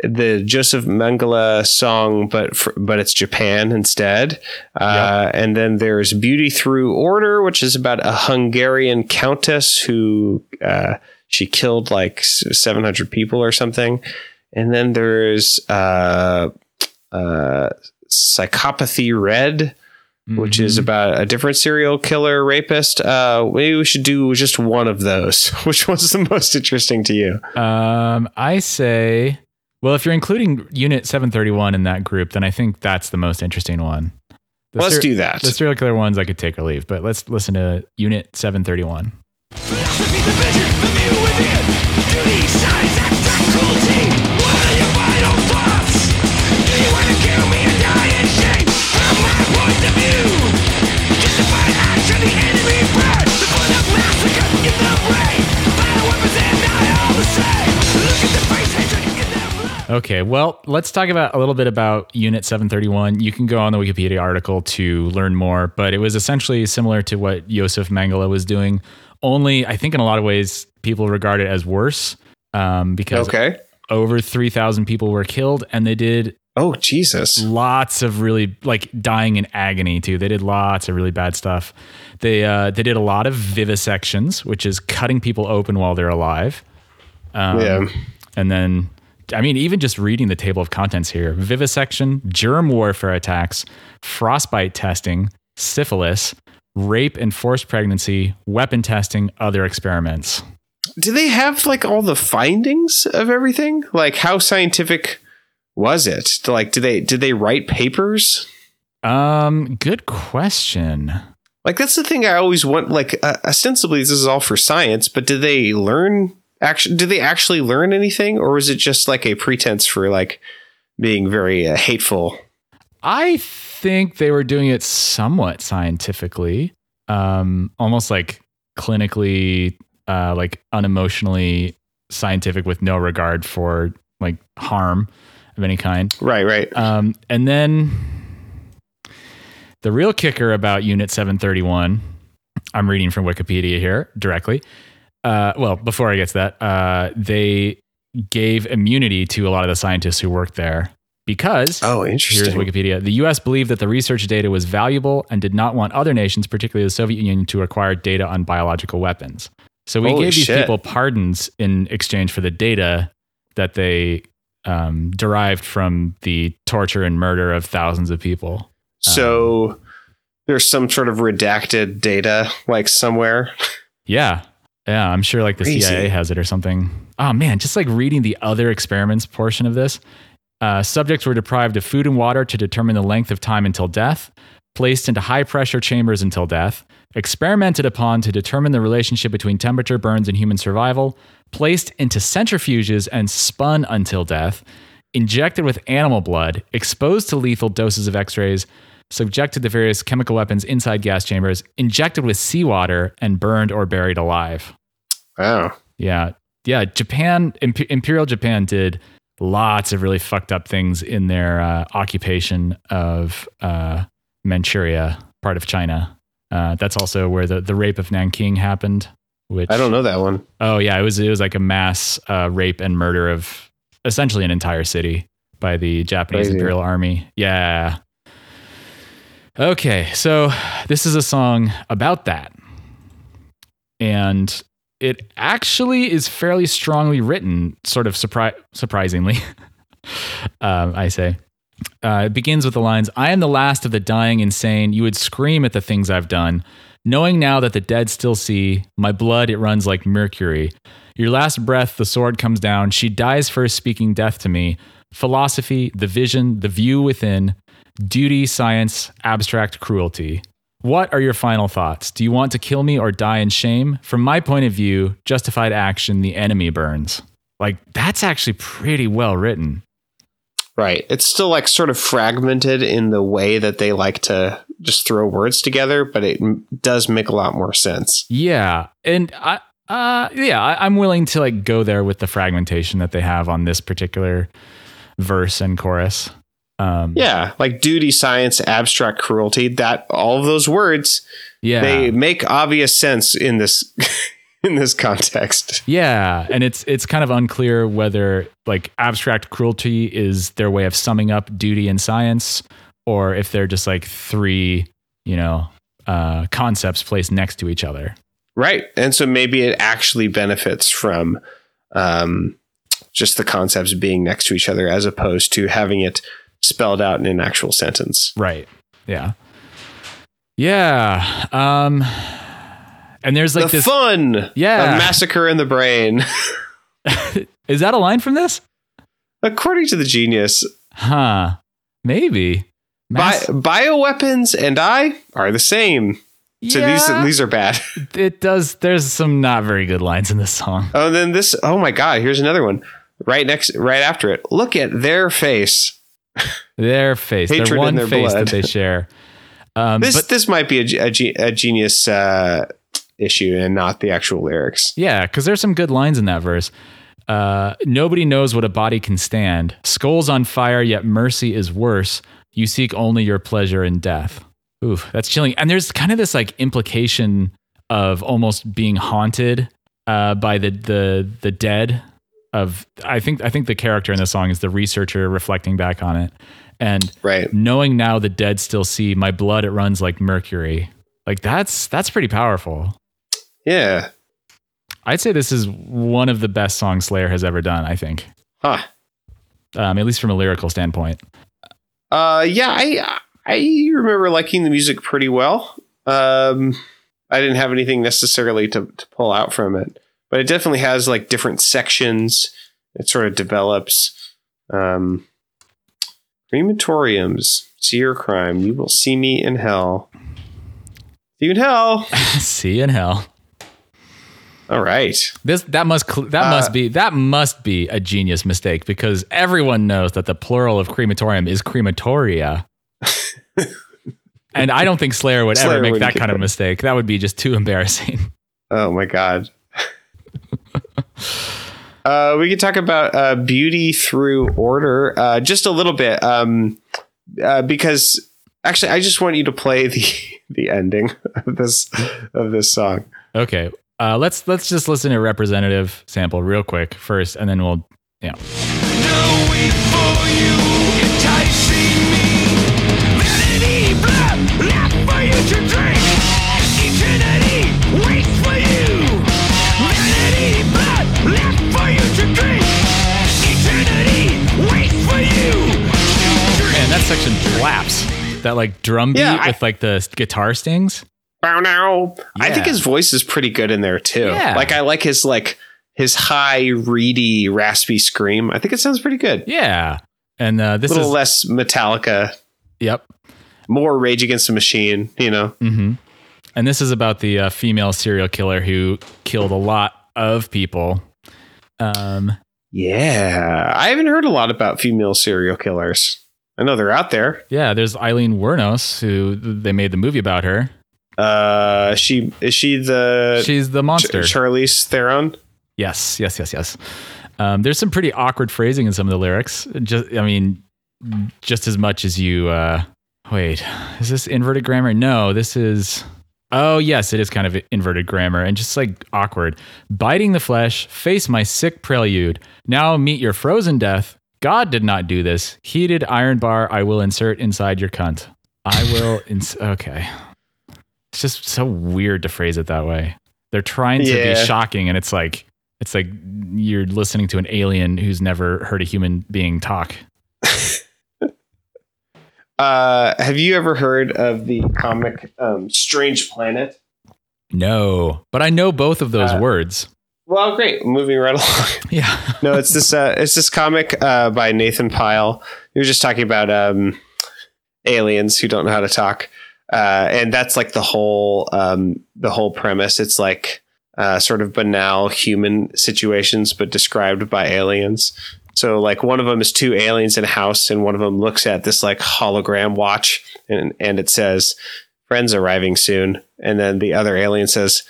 the Josef Mengele song, but for, but it's Japan instead. Uh, And then there's Beauty Through Order, which is about a Hungarian countess who uh, she killed like 700 people or something. And then there's uh, uh, Psychopathy Red which is Mhm. about a different serial killer rapist. Uh, maybe we should do just one of those. <laughs> Which one's the most interesting to you? Um, I say, well, if you're including Unit 731 in that group, then I think that's the most interesting one. The Let's ser- do that. The serial killer ones I could take or leave, but let's listen to Unit 731. Philosophy, Okay, well, let's talk about a little bit about Unit 731. You can go on the Wikipedia article to learn more, but it was essentially similar to what Josef Mengele was doing. Only, I think, in a lot of ways, people regard it as worse um, because Okay. over 3,000 people were killed, and they did Oh Jesus! lots of really like dying in agony too. They did lots of really bad stuff. They uh, they did a lot of vivisections, which is cutting people open while they're alive. Um, Yeah. and then I mean, even just reading the table of contents here: vivisection, germ warfare attacks, frostbite testing, syphilis, rape and forced pregnancy, weapon testing, other experiments. Do they have like all the findings of everything? Like how scientific was it? Like did they did they write papers? Um, good question. Like that's the thing I always want. Like uh, ostensibly this is all for science, but did they learn? Actually, did they actually learn anything, or was it just like a pretense for like being very uh, hateful? I think they were doing it somewhat scientifically, um, almost like clinically, uh, like unemotionally scientific with no regard for like harm of any kind. Right, right. Um, and then the real kicker about Unit 731, I'm reading from Wikipedia here directly. Uh, well, before I get to that, uh, they gave immunity to a lot of the scientists who worked there because Oh, interesting. Here's. Wikipedia. The US believed that the research data was valuable and did not want other nations, particularly the Soviet Union, to acquire data on biological weapons. So we Holy gave these shit. people pardons in exchange for the data that they um, derived from the torture and murder of thousands of people. So there's some sort of redacted data like somewhere. Yeah. Yeah. I'm sure like the Crazy. CIA has it or something. Oh, man. Just like reading the other experiments portion of this. Uh, subjects were deprived of food and water to determine the length of time until death, placed into high pressure chambers until death, experimented upon to determine the relationship between temperature, burns, and human survival, placed into centrifuges and spun until death, injected with animal blood, exposed to lethal doses of x rays, subjected to various chemical weapons inside gas chambers, injected with seawater, and burned or buried alive. Wow. Yeah. Yeah. Japan, Imp- Imperial Japan did lots of really fucked up things in their uh, occupation of uh, Manchuria, part of China. Uh, that's also where the, the rape of Nanking happened. Which I don't know that one. Oh yeah, it was it was like a mass uh, rape and murder of essentially an entire city by the Japanese Crazy. Imperial Army. Yeah. Okay, so this is a song about that, and it actually is fairly strongly written, sort of surpri- surprisingly. <laughs> um, I say. Uh, it begins with the lines I am the last of the dying insane. You would scream at the things I've done. Knowing now that the dead still see, my blood it runs like mercury. Your last breath, the sword comes down. She dies first, speaking death to me. Philosophy, the vision, the view within, duty, science, abstract cruelty. What are your final thoughts? Do you want to kill me or die in shame? From my point of view, justified action, the enemy burns. Like, that's actually pretty well written. Right. It's still like sort of fragmented in the way that they like to just throw words together, but it m- does make a lot more sense. Yeah, and I, uh, yeah, I, I'm willing to like go there with the fragmentation that they have on this particular verse and chorus. Um, Yeah, like duty, science, abstract cruelty, that all of those words, yeah, they make obvious sense in this <laughs> in this context. yeah, and it's it's kind of unclear whether like abstract cruelty is their way of summing up duty and science, or if they're just like three, you know, uh, concepts placed next to each other. Right. And so maybe it actually benefits from um, just the concepts being next to each other as opposed to having it spelled out in an actual sentence. Right. Yeah. Yeah. Um, and there's like the this. fun. Yeah. A massacre in the brain. <laughs> Is that a line from this? According to the genius, Huh. Maybe. bi- Mass- bioweapons and I are the same. So yeah, these these are bad. <laughs> it does. There's some not very good lines in this song. Oh, then this. Oh my God! Here's another one. Right next, right after it. Look at their face. Their face, Hatred their one their face blood. that they share. Um, This but this might be a, a, a genius uh, issue and not the actual lyrics. yeah, because there's some good lines in that verse. Uh, Nobody knows what a body can stand. Skulls on fire, yet mercy is worse. You seek only your pleasure in death. Oof, that's chilling. And there's kind of this like implication of almost being haunted uh, by the the the dead of I think I think the character in the song is the researcher reflecting back on it. And Right. knowing now the dead still see my blood it runs like mercury. Like that's that's pretty powerful. Yeah. I'd say this is one of the best songs Slayer has ever done, I think. Huh. Um, at least from a lyrical standpoint. Uh, yeah, I I remember liking the music pretty well. Um, I didn't have anything necessarily to, to pull out from it, but it definitely has like different sections. It sort of develops. Um, crematoriums, see your crime. You will see me in hell. See you in hell. <laughs> see you in hell. All right. This that must that Uh, must be that must be a genius mistake because everyone knows that the plural of crematorium is crematoria. <laughs> and I don't think Slayer would Slayer ever make that kind of mistake. That would be just too embarrassing. Oh my god. Uh, we could talk about uh, beauty through order uh, just a little bit, um, uh, because actually, I just want you to play the <laughs> the ending of this of this song. Okay. Uh, let's let's just listen to a representative sample real quick first, and then we'll yeah. No slaps. That like drum beat Yeah, I- with like the guitar stings. Bow now. I think his voice is pretty good in there too. Yeah. Like I like his like his high, reedy, raspy scream. I think it sounds pretty good. Yeah. And uh, this is A little is less Metallica, yep. more Rage Against the Machine. You know. hmm And this is about the uh, female serial killer who killed a lot of people. Um, Yeah, I haven't heard a lot about female serial killers. I know they're out there. yeah, there's Aileen Wuornos, who they made the movie about her. Uh, she is she the She's the Ch- monster. Charlize Theron? yes, yes, yes, yes. Um, there's some pretty awkward phrasing in some of the lyrics. Just, I mean, just as much as you. Uh, wait, is this inverted grammar? No, this is. Oh yes, it is kind of inverted grammar and just like awkward. Biting the flesh, face my sick prelude. Now meet your frozen death. God did not do this. Heated iron bar I will insert inside your cunt. I will <laughs> ins- okay. It's just so weird to phrase it that way. They're trying to Yeah. be shocking and it's like it's like you're listening to an alien who's never heard a human being talk. <laughs> Uh, have you ever heard of the comic um, Strange Planet? No, but I know both of those Uh, words. Well, great. Moving right <laughs> along. Yeah. <laughs> no, it's this. Uh, it's this comic uh, by Nathan Pyle. You were just talking about um, aliens who don't know how to talk, uh, and that's like the whole um, the whole premise. It's like uh, sort of banal human situations, but described by aliens. So, like one of them is two aliens in a house, and one of them looks at this like hologram watch, and and it says, "Friends arriving soon," and then the other alien says.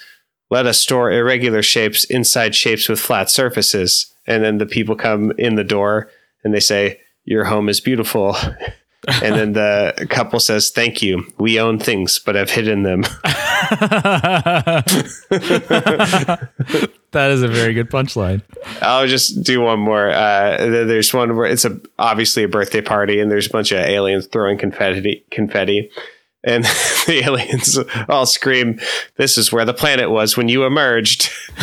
Let us store irregular shapes inside shapes with flat surfaces. And then the people come in the door and they say, Your home is beautiful. <laughs> and then the couple says, Thank you. We own things, but I've hidden them. <laughs> that is a very good punchline. I'll just do one more. Uh, there's one where it's a obviously a birthday party, and there's a bunch of aliens throwing confetti. Confetti, and <laughs> the aliens all scream, "This is where the planet was when you emerged." <laughs>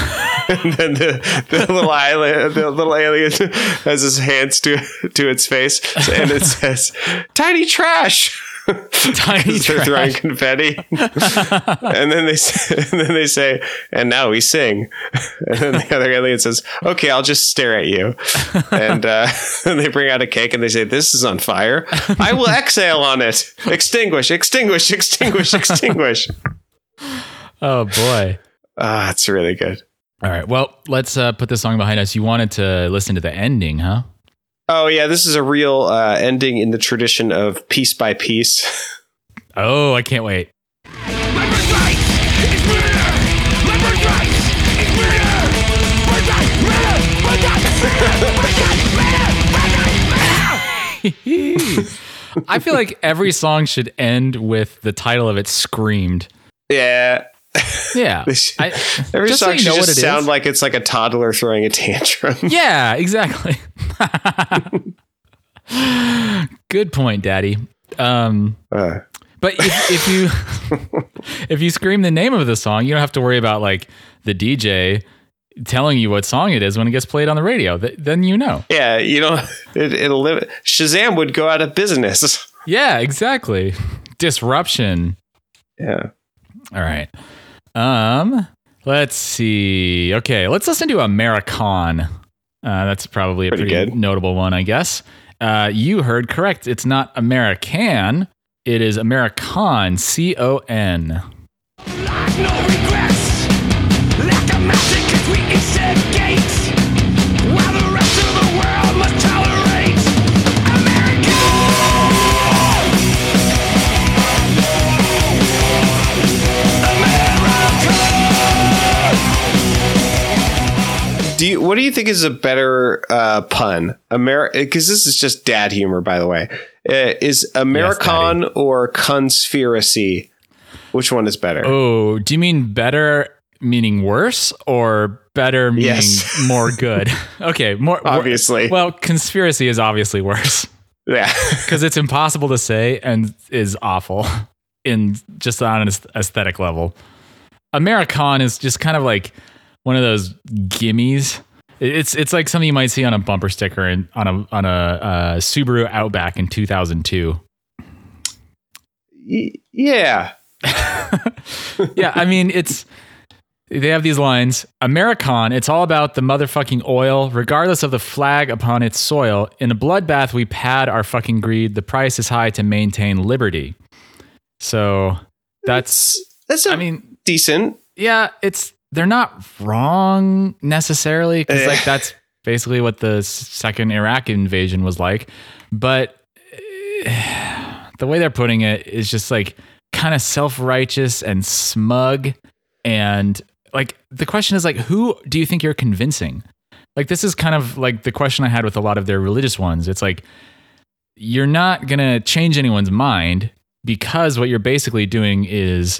and then the, the little island, the little alien <laughs> has his hands to to its face, and it says, "Tiny trash." Tiny They're throwing confetti, <laughs> and then they say, <laughs> and then they say, "And now we sing." <laughs> And then the other alien says, "Okay, I'll just stare at you." And uh, and they bring out a cake and they say, "This is on fire. I will exhale on it. Extinguish, extinguish, extinguish, extinguish." Oh boy. Ah, it's really good. All right. Well, let's uh, put this song behind us. You wanted to listen to the ending, huh? Oh yeah, this is a real uh, ending in the tradition of piece by piece. <laughs> Oh, I can't wait. I feel like every song should end with the title of it screamed. Yeah. Yeah. <laughs> Every just so song should know just sound is. like it's like a toddler throwing a tantrum. <laughs> yeah, exactly. <laughs> Good point, Daddy. Um, Uh, but if, if you if you scream the name of the song, you don't have to worry about like the DJ telling you what song it is when it gets played on the radio. Th- then you know. yeah, you know, it, it'll live. Shazam would go out of business. Yeah, exactly. Disruption. Yeah. All right. Um, let's see. Okay, let's listen to American. Uh, that's probably a Pretty pretty, good. notable one, I guess. Uh, you heard correct. It's not American. It is American. C O N. Like no regrets. Like a mountain cause we instigate. Do you? What do you think is a better uh, pun? Ameri- Because this is just dad humor, by the way. Uh, is Americon or conspiracy? Which one is better? Oh, do you mean better meaning worse or better meaning Yes. more good? <laughs> okay, more Obviously. well, conspiracy is obviously worse. Yeah. <laughs> because it's impossible to say and is awful in just on an aesthetic level. Americon is just kind of like one of those gimmies. It's it's like something you might see on a bumper sticker in, on a on a uh, Subaru Outback in 2002. Y- yeah. <laughs> yeah, I mean it's they have these lines. Americon, it's all about the motherfucking oil, regardless of the flag upon its soil. In a bloodbath, we pad our fucking greed. The price is high to maintain liberty. So that's That's I mean, decent. yeah, it's they're not wrong necessarily because Eh. like that's basically what the second Iraq invasion was like, but eh, the way they're putting it is just like kind of self righteous and smug, and like the question is like, who do you think you're convincing? Like this is kind of like the question I had with a lot of their religious ones. It's like you're not gonna change anyone's mind because what you're basically doing is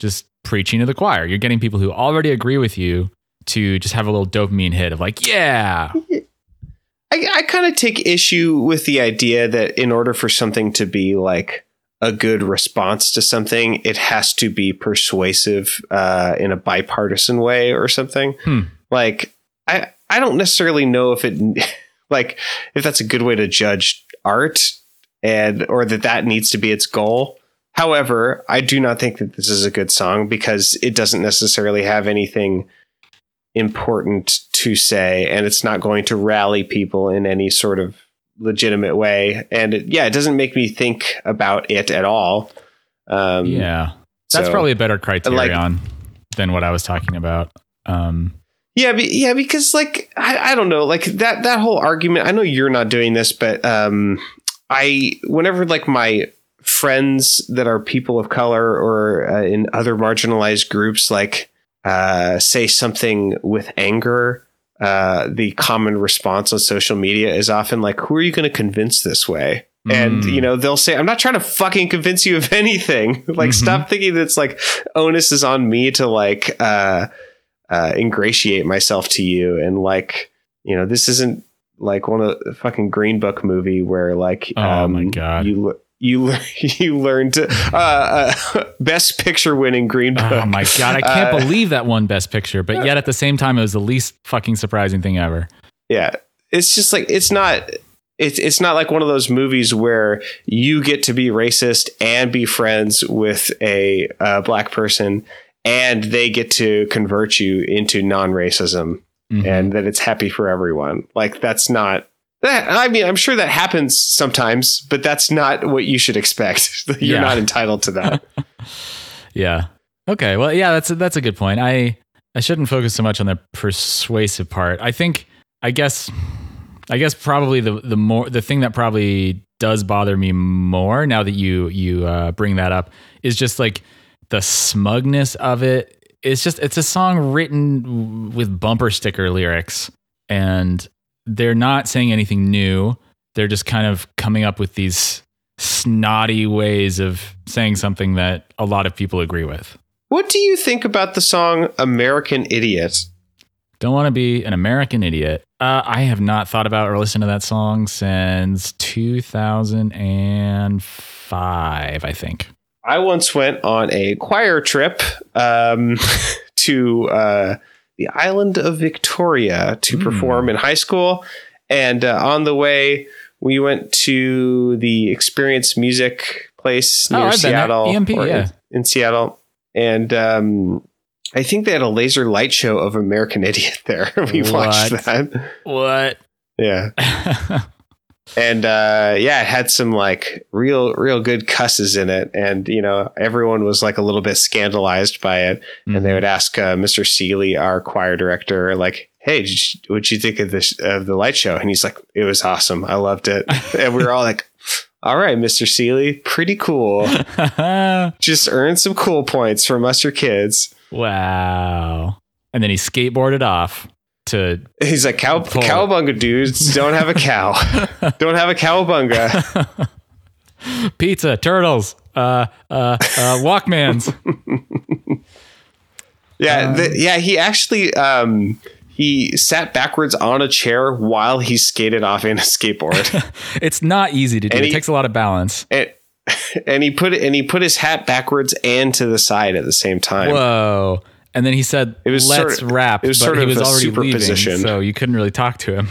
just preaching to the choir. You're getting people who already agree with you to just have a little dopamine hit of like, yeah, I, I kind of take issue with the idea that in order for something to be like a good response to something, it has to be persuasive uh, in a bipartisan way or something. Hmm. Like, I I don't necessarily know if it <laughs> like if that's a good way to judge art and or that that needs to be its goal. However, I do not think that this is a good song because it doesn't necessarily have anything important to say and it's not going to rally people in any sort of legitimate way and it, yeah it doesn't make me think about it at all um yeah. That's so- probably a better criterion like- than what I was talking about. Um, yeah be, yeah because like I, I don't know like that that whole argument i know you're not doing this but um i whenever like my friends that are people of color or uh, in other marginalized groups like uh say something with anger uh the common response on social media is often like who are you going to convince this way and Mm. you know they'll say i'm not trying to fucking convince you of <laughs> anything like Mhm. stop thinking that's like onus is on me to like uh uh ingratiate myself to you and like you know this isn't like one of the fucking green book movie where like um, Oh my God. you le- you <laughs> you learn to uh, uh <laughs> best picture winning green book oh my god, I can't Uh, believe that one best picture, but yet at the same time, it was the least fucking surprising thing ever. yeah it's just like it's not it's it's not like one of those movies where you get to be racist and be friends with a uh, black person and they get to convert you into non-racism Mhm. and that it's happy for everyone like that's not that i mean i'm sure that happens sometimes but that's not what you should expect <laughs> you're Yeah. not entitled to that <laughs> Yeah. Okay. Well, yeah, that's a, that's a good point. I I shouldn't focus so much on the persuasive part. I think I guess I guess probably the the more the thing that probably does bother me more now that you you uh, bring that up is just like the smugness of it. It's just it's a song written with bumper sticker lyrics and they're not saying anything new. They're just kind of coming up with these snotty ways of saying something that a lot of people agree with. What do you think about the song American Idiot? Don't want to be an American idiot. Uh, I have not thought about or listened to that song since 2005, I think. I once went on a choir trip um, <laughs> to uh, the island of Victoria to Hmm. perform in high school. And uh, on the way, we went to the Experience Music place Oh, near been. Seattle. EMP, yeah. In, in Seattle. And um, I think they had a laser light show of American <laughs> Idiot there. <laughs> we watched that. What? Yeah. <laughs> and uh yeah it had some like real real good cusses in it. And you know everyone was like a little bit scandalized by it. And Mm-hmm. they would ask uh, mr seeley our choir director like hey you, what'd you think of this of the light show? And he's like it was awesome. I loved it. <laughs> And we were all like all right mr seeley pretty cool. <laughs> Just earned some cool points from us your kids. Wow. And then he skateboarded off to he's like cow Pull. cowabunga dudes don't have a cow <laughs> don't have a cowabunga <laughs> pizza, turtles, uh, uh, uh, Walkmans. <laughs> Yeah, Um, the, yeah. He actually um, he sat backwards on a chair while he skated off in a skateboard, it's not easy to do. And it he- takes a lot of balance. and, and he put and he put his hat backwards and to the side at the same time. Whoa. And then he said, It was let's sort of- rap. it was but sort he of was already leaving, so you couldn't really talk to him.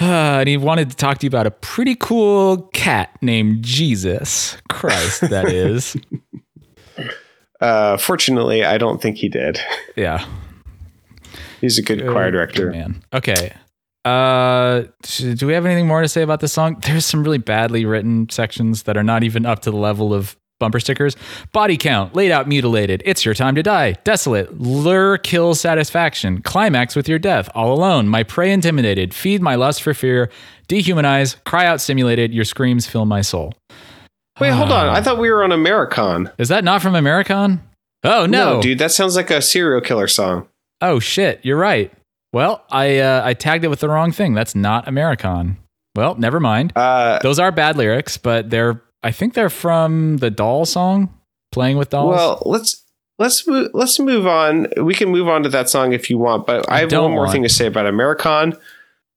Ah, <sighs> and he wanted to talk to you about a pretty cool cat named Jesus Christ, that <laughs> is. Uh, fortunately, I don't think he did. yeah. He's a good choir director. Good man. Okay. Uh, do we have anything more to say about this song? There's some really badly written sections that are not even up to the level of bumper stickers. Body count, laid out, mutilated. It's your time to die. Desolate, lure, kill, satisfaction. Climax with your death. All alone. My prey intimidated. Feed my lust for fear. Dehumanize. Cry out stimulated. Your screams fill my soul. Wait, hold on. Ah. I thought we were on Americon. Is that not from Americon? Oh no, dude, that sounds like a serial killer song. Oh shit, you're right. Well, I uh, I tagged it with the wrong thing. That's not Americon. Well, never mind. Uh, Those are bad lyrics, but they're I think they're from the doll song, playing with dolls. well, let's let's move, let's move on. We can move on to that song if you want, but I, I have one more want- thing to say about Americon,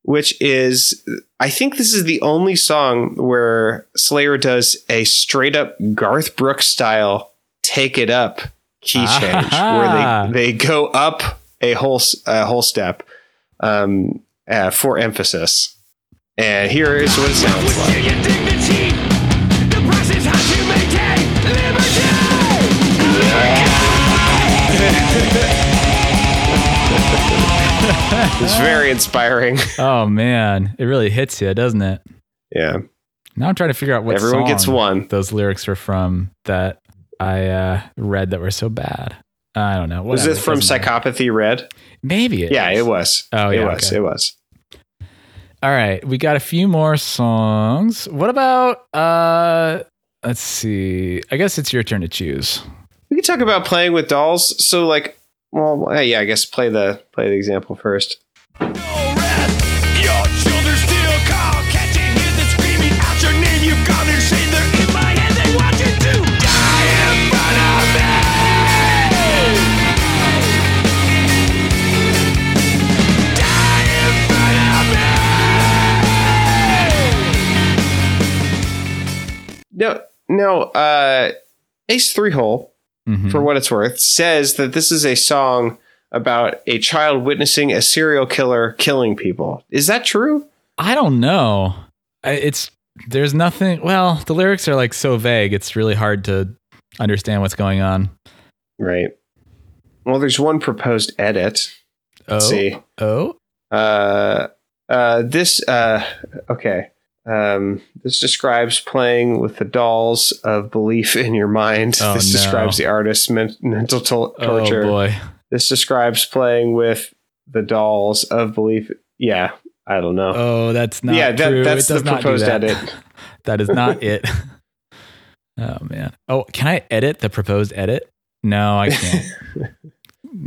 which is I think this is the only song where Slayer does a straight up Garth Brooks style "Take It Up" key change, where they they go up a whole a whole step um, uh, for emphasis. And here is what it sounds like. <laughs> It's very inspiring. oh man, it really hits you, doesn't it? yeah, Now I'm trying to figure out what everyone gets one. those lyrics were from that I uh, read that were so bad. I don't know. Was Whatever, it from doesn't matter. Psychopathy Red? Maybe it. Yeah, is. it was. Oh, yeah, it was. okay. It was. All right, we got a few more songs. What about uh let's see. I guess it's your turn to choose. We can talk about playing with dolls. So, like, well, uh, yeah, I guess play the play the example first. Your children still call, can't you hear them screaming out your name? You've gone insane, they're in my head, they want you to die in front of me. Die in front of me. No, no. Uh, Ace Three Hole, Mhm. for what it's worth, says that this is a song about a child witnessing a serial killer killing people. Is that true? I don't know. It's there's nothing. Well, the lyrics are like so vague. It's really hard to understand what's going on. Right. Well, there's one proposed edit. Oh, Let's see. oh, Uh, uh, this, uh, okay. Um, this describes playing with the dolls of belief in your mind. Oh, this no. describes the artist's men- mental to- oh torture. boy. this describes playing with the dolls of belief. Yeah, I don't know. Oh, that's not yeah, that, true. that's it does the proposed that. edit. <laughs> that is not it. <laughs> oh man. Oh, can I edit the proposed edit? No, I can't. <laughs>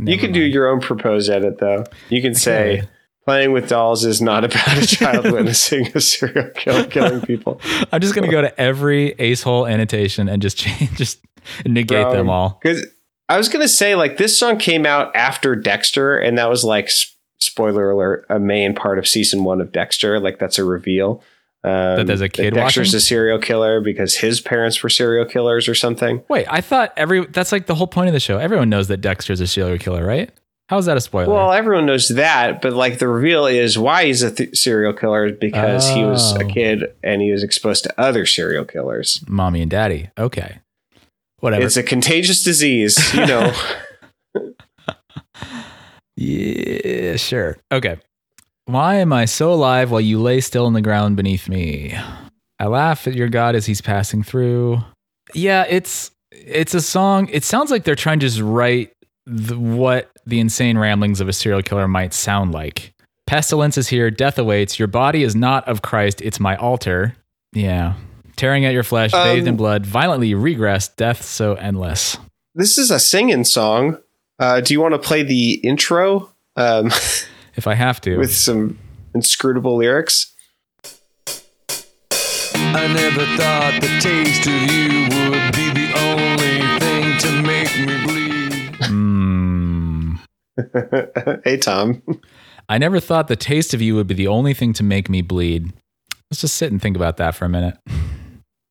you can do your own proposed edit, though. You can say. Playing with dolls is not <laughs> about a child witnessing a serial killer killing people. <laughs> I'm just gonna go to every ace hole annotation and just change just negate them all. Because I was gonna say like this song came out after Dexter, and that was like spoiler alert, a main part of season one of Dexter. Like that's a reveal. Um, That there's a kid Dexter's watching? a serial killer because his parents were serial killers or something. Wait, I thought every that's like the whole point of the show. Everyone knows that Dexter's a serial killer, right? How is that a spoiler? Well, everyone knows that, but like the reveal is why he's a th- serial killer is because he was a Oh. kid and he was exposed to other serial killers. Mommy and daddy. Okay. Whatever. It's a contagious disease, you know. <laughs> yeah, sure. Okay. Why am I so alive while you lay still in the ground beneath me? I laugh at your God as he's passing through. Yeah, it's it's a song. It sounds like they're trying to just write the, what the insane ramblings of a serial killer might sound like. Pestilence is here, death awaits. Your body is not of Christ, it's my altar. Yeah. Tearing at your flesh, Um, bathed in blood, violently regress, death so endless. this is a singing song. Uh, do you want to play the intro um, <laughs> If I have to. with some inscrutable lyrics? I never thought the taste of you would be <laughs> hey, Tom. I never thought the taste of you would be the only thing to make me bleed. Let's just sit and think about that for a minute.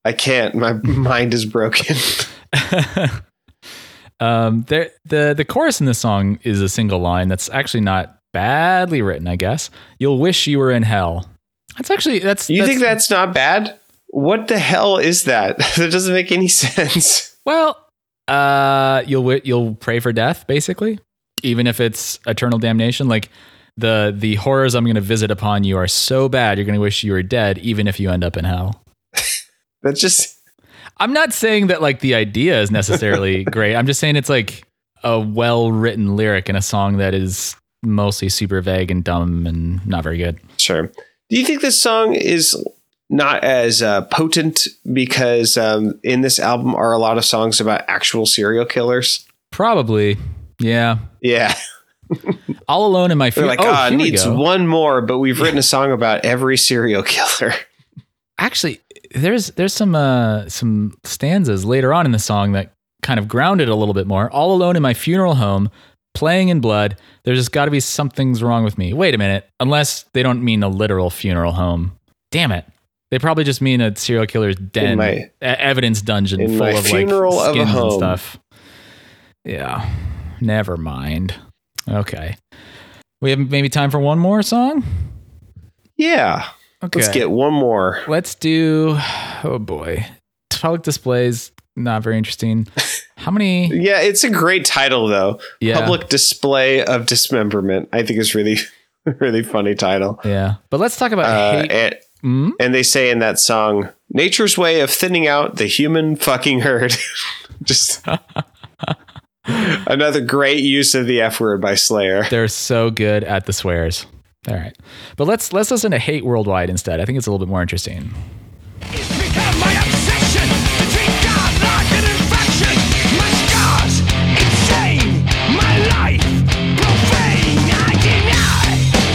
I can't. My mind is broken. <laughs> <laughs> um, there, the the chorus in this song is a single line that's actually not badly written. I guess you'll wish you were in hell. That's actually that's. You that's, think that's not bad? What the hell is that? that doesn't make any sense. well? Uh, you'll you'll pray for death, basically, even if it's eternal damnation. Like the the horrors I'm going to visit upon you are so bad, you're going to wish you were dead, even if you end up in hell. <laughs> That's just I'm not saying that like the idea is necessarily <laughs> great. I'm just saying it's like a well written lyric in a song that is mostly super vague and dumb and not very good. sure. Do you think this song is not as uh, potent because um, in this album are a lot of songs about actual serial killers? Probably. Yeah. Yeah, <laughs> All alone in my they're like, oh, ah, needs one more, but we've written a song about every serial killer. <laughs> Actually, there's there's some uh some stanzas later on in the song that kind of grounded a little bit more. All alone in my funeral home, playing in blood. There's just got to be something's wrong with me. Wait a minute. Unless they don't mean a literal funeral home. Damn it. They probably just mean a serial killer's den, my- evidence dungeon full of like of a skins and stuff. Yeah. Never mind. Okay. We have maybe time for one more song. Yeah, Okay. let's get one more. Let's do. Oh boy, public displays not very interesting. How many? <laughs> Yeah, it's a great title though. Yeah, Public display of dismemberment. I think is really, <laughs> really funny title. yeah. But let's talk about Uh, hate. and, Mm? and they say in that song, "Nature's way of thinning out the human fucking herd." <laughs> Just <laughs> another great use of the F word by Slayer. They're so good at the swears. All right, but let's let's listen to "Hate Worldwide" instead. I think it's a little bit more interesting. It's become my obsession to treat God like an infection. My scars, insane. My life, profane. I deny,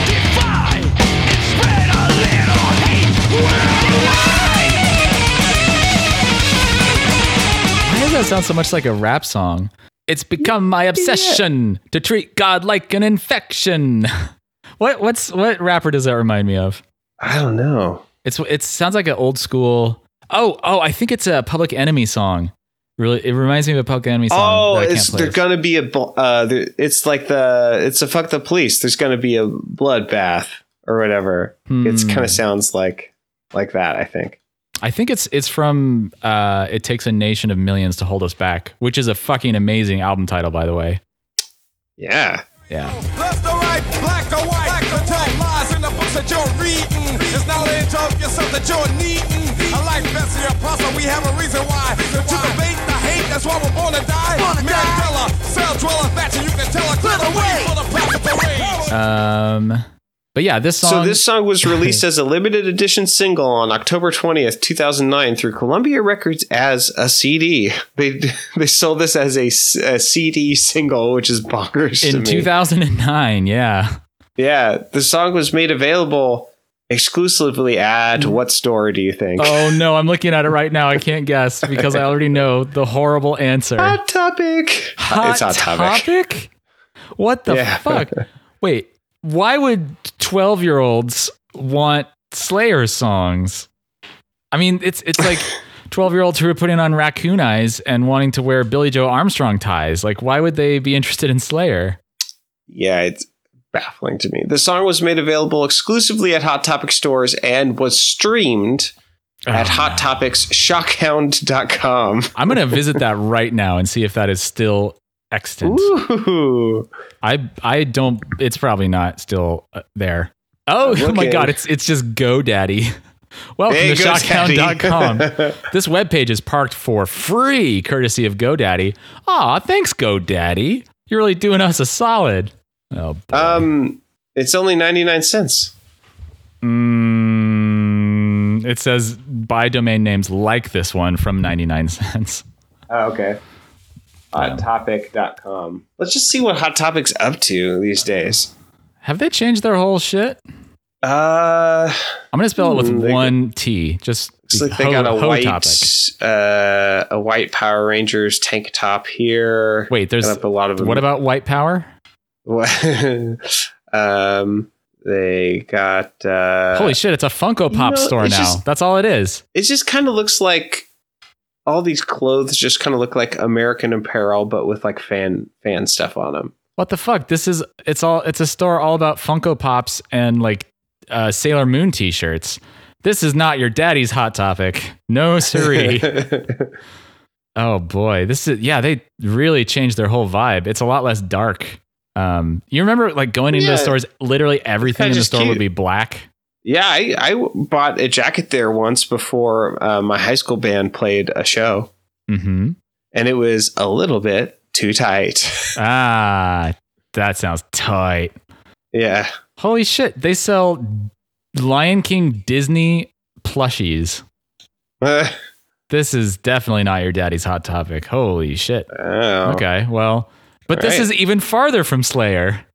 defy, and spread a little hate worldwide. Why does that sound so much like a rap song? It's become my obsession to treat God like an infection. <laughs> What what's what rapper does that remind me of? I don't know. It's it sounds like an old school. Oh oh, I think it's a Public Enemy song. Really, it reminds me of a Public Enemy song. Oh, that I can't it's place. there's gonna be a. Uh, there, it's like the. It's a fuck the police. There's gonna be a bloodbath or whatever. It's Hmm. kind of sounds like like that. I think. I think it's it's from uh, "It Takes a Nation of Millions to Hold Us Back," which is a fucking amazing album title, by the way. Yeah. Yeah, Left or right, black or white, black or white. Lies in the books that you're reading. It's knowledge of yourself that you're needing. I like Bessie Apostle, we have a reason why. To debate the hate, that's why we're born to die. Mandela, cell dweller, Thatcher, you can tell her clear way for the prophet parade. um, but yeah, this song. So this song was <laughs> released as a limited edition single on October 20th, 2009 through Columbia Records as a CD. <laughs> They they sold this as a CD single, which is bonkers in 2009, yeah, Yeah, the song was made available exclusively at mm. what store do you think? Oh no, I'm <laughs> looking at it right now. I can't guess because I already know the horrible answer. Hot topic. Hot it's hot topic. topic? What the Yeah. fuck? Wait, why would 12 year olds want Slayer songs? I mean, it's it's like <laughs> 12 year olds who are putting on raccoon eyes and wanting to wear Billie Joe Armstrong ties. Like, why would they be interested in Slayer? Yeah, it's baffling to me. The song was made available exclusively at Hot Topic stores and was streamed oh, at Oh, Hot Topics shockhound.com. I'm gonna <laughs> visit that right now and see if that is still extant. Ooh. I I don't. It's probably not still uh, there. Oh, <laughs> oh my god! It's it's just GoDaddy. <laughs> Welcome Hey, to shockhound.com. <laughs> this webpage is parked for free, courtesy of GoDaddy. Aw, thanks, GoDaddy. You're really doing us a solid. Oh, boy. Um, it's only 99 cents. Mm, it says buy domain names like this one from 99 cents. Oh, okay. HotTopic.com. Let's just see what Hot Topic's up to these days. Have they changed their whole shit? Uh, I'm gonna spell it with Hmm, they- one T. Just looks like they ho- got a ho white, topic. uh, a white Power Rangers tank top here. Wait, there's up a lot of them. what about white power? <laughs> um, they got. Uh, Holy shit! It's a Funko you Pop know, store now. just- That's all it is. it just kind of looks like all these clothes just kind of look like American Apparel, but with like fan fan stuff on them. What the fuck? This is it's all it's a store all about Funko Pops and like uh, Sailor Moon T-shirts. This is not your daddy's hot topic. No siree. <laughs> oh boy, this is yeah. They really changed their whole vibe. It's a lot less dark. Um, you remember like going into Yeah. the stores, literally everything in the store cute. would be black. Yeah, I, I bought a jacket there once before uh, my high school band played a show, Mm-hmm. and it was a little bit too tight. <laughs> Ah, that sounds tight. yeah. Holy shit! They sell Lion King Disney plushies. Uh, <laughs> This is definitely not your daddy's hot topic. Holy shit. oh. Okay, well, but this right. is even farther from Slayer.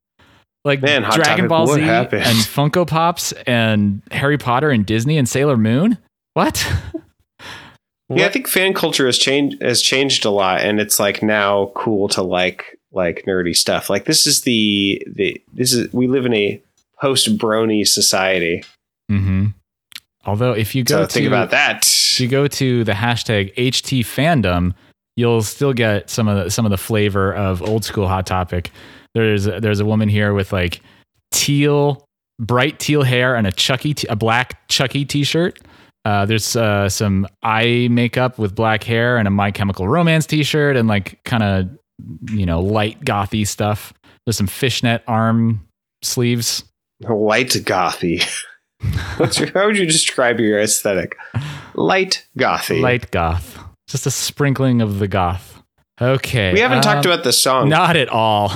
Like Man, Dragon Ball what Z happened? and Funko Pops and Harry Potter and Disney and Sailor Moon. What? <laughs> Yeah, I think fan culture has changed has changed a lot, and it's like now cool to like like nerdy stuff. Like this is the the this is we live in a post brony society. hmm Although if you go So to think about that. if you go to the hashtag HT fandom, you'll still get some of the some of the flavor of old school hot topic. There's there's a woman here with like teal, bright teal hair and a Chucky t- a black Chucky t-shirt. Uh, there's uh, some eye makeup with black hair and a My Chemical Romance t-shirt and like kind of you know light gothy stuff. There's some fishnet arm sleeves. Light gothy. What's your, how would you describe your aesthetic? Light gothy. Light goth. Just a sprinkling of the goth. Okay. we haven't talked um, about the song. Not at all.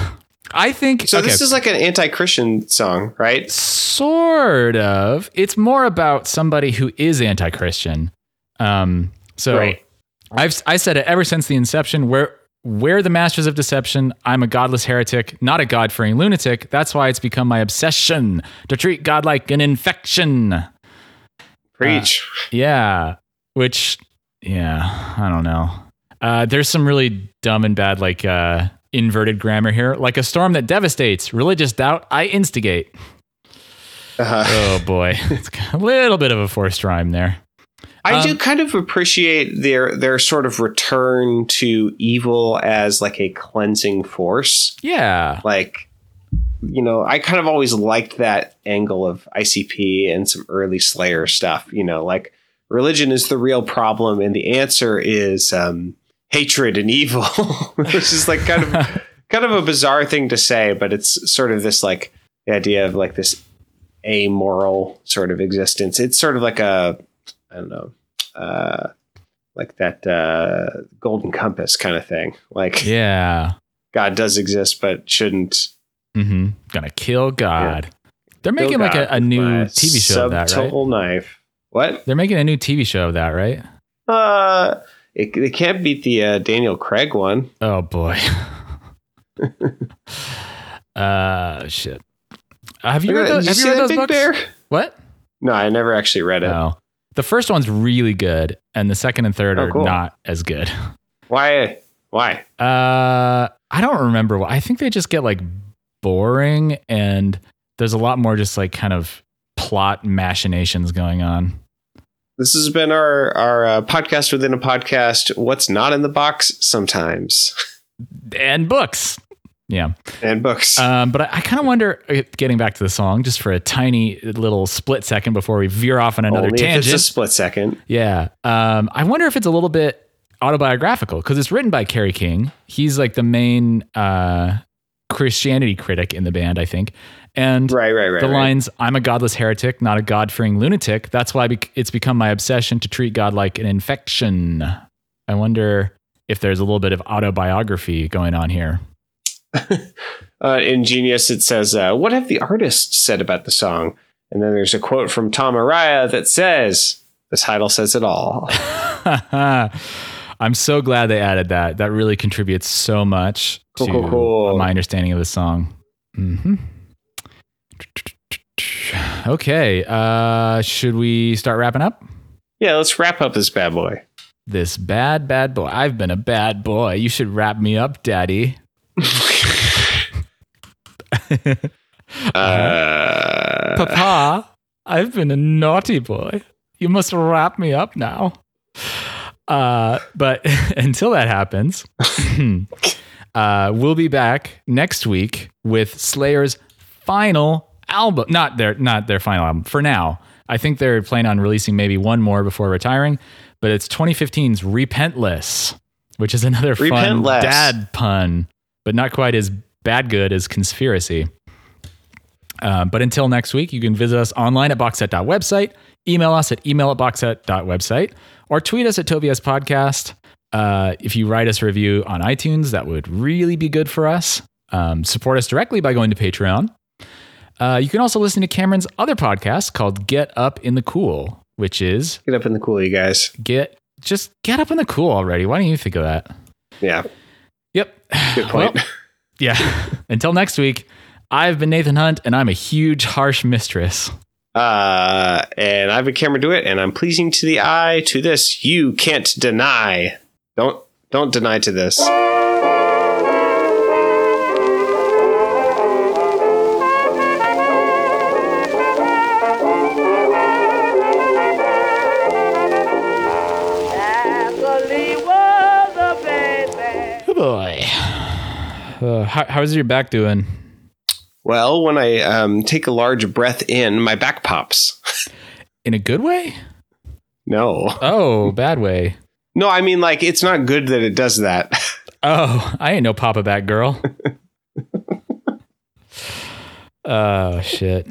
I think so okay, this is like an anti-Christian song, right? sort of. It's more about somebody who is anti-Christian. Um, so Right. I've I said it ever since the inception. Where we're the masters of deception. I'm a godless heretic, not a god-fearing lunatic. That's why it's become my obsession to treat God like an infection. Preach. Yeah, which yeah, I don't know. Uh, there's some really dumb and bad like uh, inverted grammar here, like a storm that devastates. Religious doubt, I instigate. Uh, Oh boy, <laughs> it's a little bit of a forced rhyme there. I Um, do kind of appreciate their their sort of return to evil as like a cleansing force. Yeah, Like, you know, I kind of always liked that angle of ICP and some early Slayer stuff. You know, like religion is the real problem, and the answer is um, hatred and evil, <laughs> which is like kind of <laughs> kind of a bizarre thing to say, but it's sort of this like the idea of like this amoral sort of existence. It's sort of like a I don't know, uh, like that uh, golden compass kind of thing. Like yeah. God does exist, but shouldn't. Mm-hmm. Gonna kill God. They're kill making like a, a new TV show of that, right? subtotal knife. What? They're making a new TV show of that, right? Uh, it, it can't beat the uh, Daniel Craig one. Oh boy. <laughs> uh, shit. Have you read, those, Did have you you read those big books? bear? What? No, I never actually read it. No. The first one's really good, and the second and third Oh, are cool. not as good. <laughs> Why? Why? Uh, I don't remember. why. I think they just get like boring, and there's a lot more just like kind of plot machinations going on. This has been our our uh, podcast within a podcast. What's not in the box sometimes, And books. Yeah. and books. Um, but I, I kind of wonder, uh, getting back to the song, just for a tiny little split second before we veer off on another Only tangent. it's a split second. Yeah. Um, I wonder if it's a little bit autobiographical because it's written by Kerry King. He's like the main uh, Christianity critic in the band, I think. And Right, right, right. the right. lines, I'm a godless heretic, not a God fearing lunatic. That's why it's become my obsession to treat God like an infection. I wonder if there's a little bit of autobiography going on here. <laughs> uh, in Genius, it says, uh, "What have the artists said about the song?" And then there's a quote from Tom Araya that says, "The title says it all." <laughs> I'm so glad they added that. That really contributes so much Cool, to cool, cool. my understanding of the song. hmm Okay. Uh, should we start wrapping up? yeah, let's wrap up this bad boy. This bad, bad boy. I've been a bad boy. You should wrap me up, daddy. <laughs> <laughs> Uh, Papa, I've been a naughty boy. You must wrap me up now. Uh, but <laughs> until that happens, <clears throat> uh, we'll be back next week with Slayer's final album. Not their not their final album for now. I think they're planning on releasing maybe one more before retiring, but it's 2015's Repentless, which is another fun dad pun, but not quite as bad good as Conspiracy. Uh, but until next week, you can visit us online at boxset.website, email us at email at boxset.website, or tweet us at Tobias Podcast. Uh, if you write us a review on iTunes, that would really be good for us. Um, support us directly by going to Patreon. Uh, you can also listen to Cameron's other podcast called Get Up in the Cool, which is get up in the cool, you guys. get just get up in the cool already. Why don't you think of that? Yeah, Yep. good point. Well, yeah. <laughs> Until next week, I've been Nathan Hunt, and I'm a huge, harsh mistress. Uh, and I've been Cameron Dewitt, and I'm pleasing to the eye. To this, you can't deny. Don't don't deny to this. Uh, how, how's your back doing? Well, when I um, take a large breath in, my back pops. <laughs> In a good way? No, Oh, bad way. no, I mean like it's not good that it does that. <laughs> Oh, I ain't no Papa back girl. <laughs> oh, shit.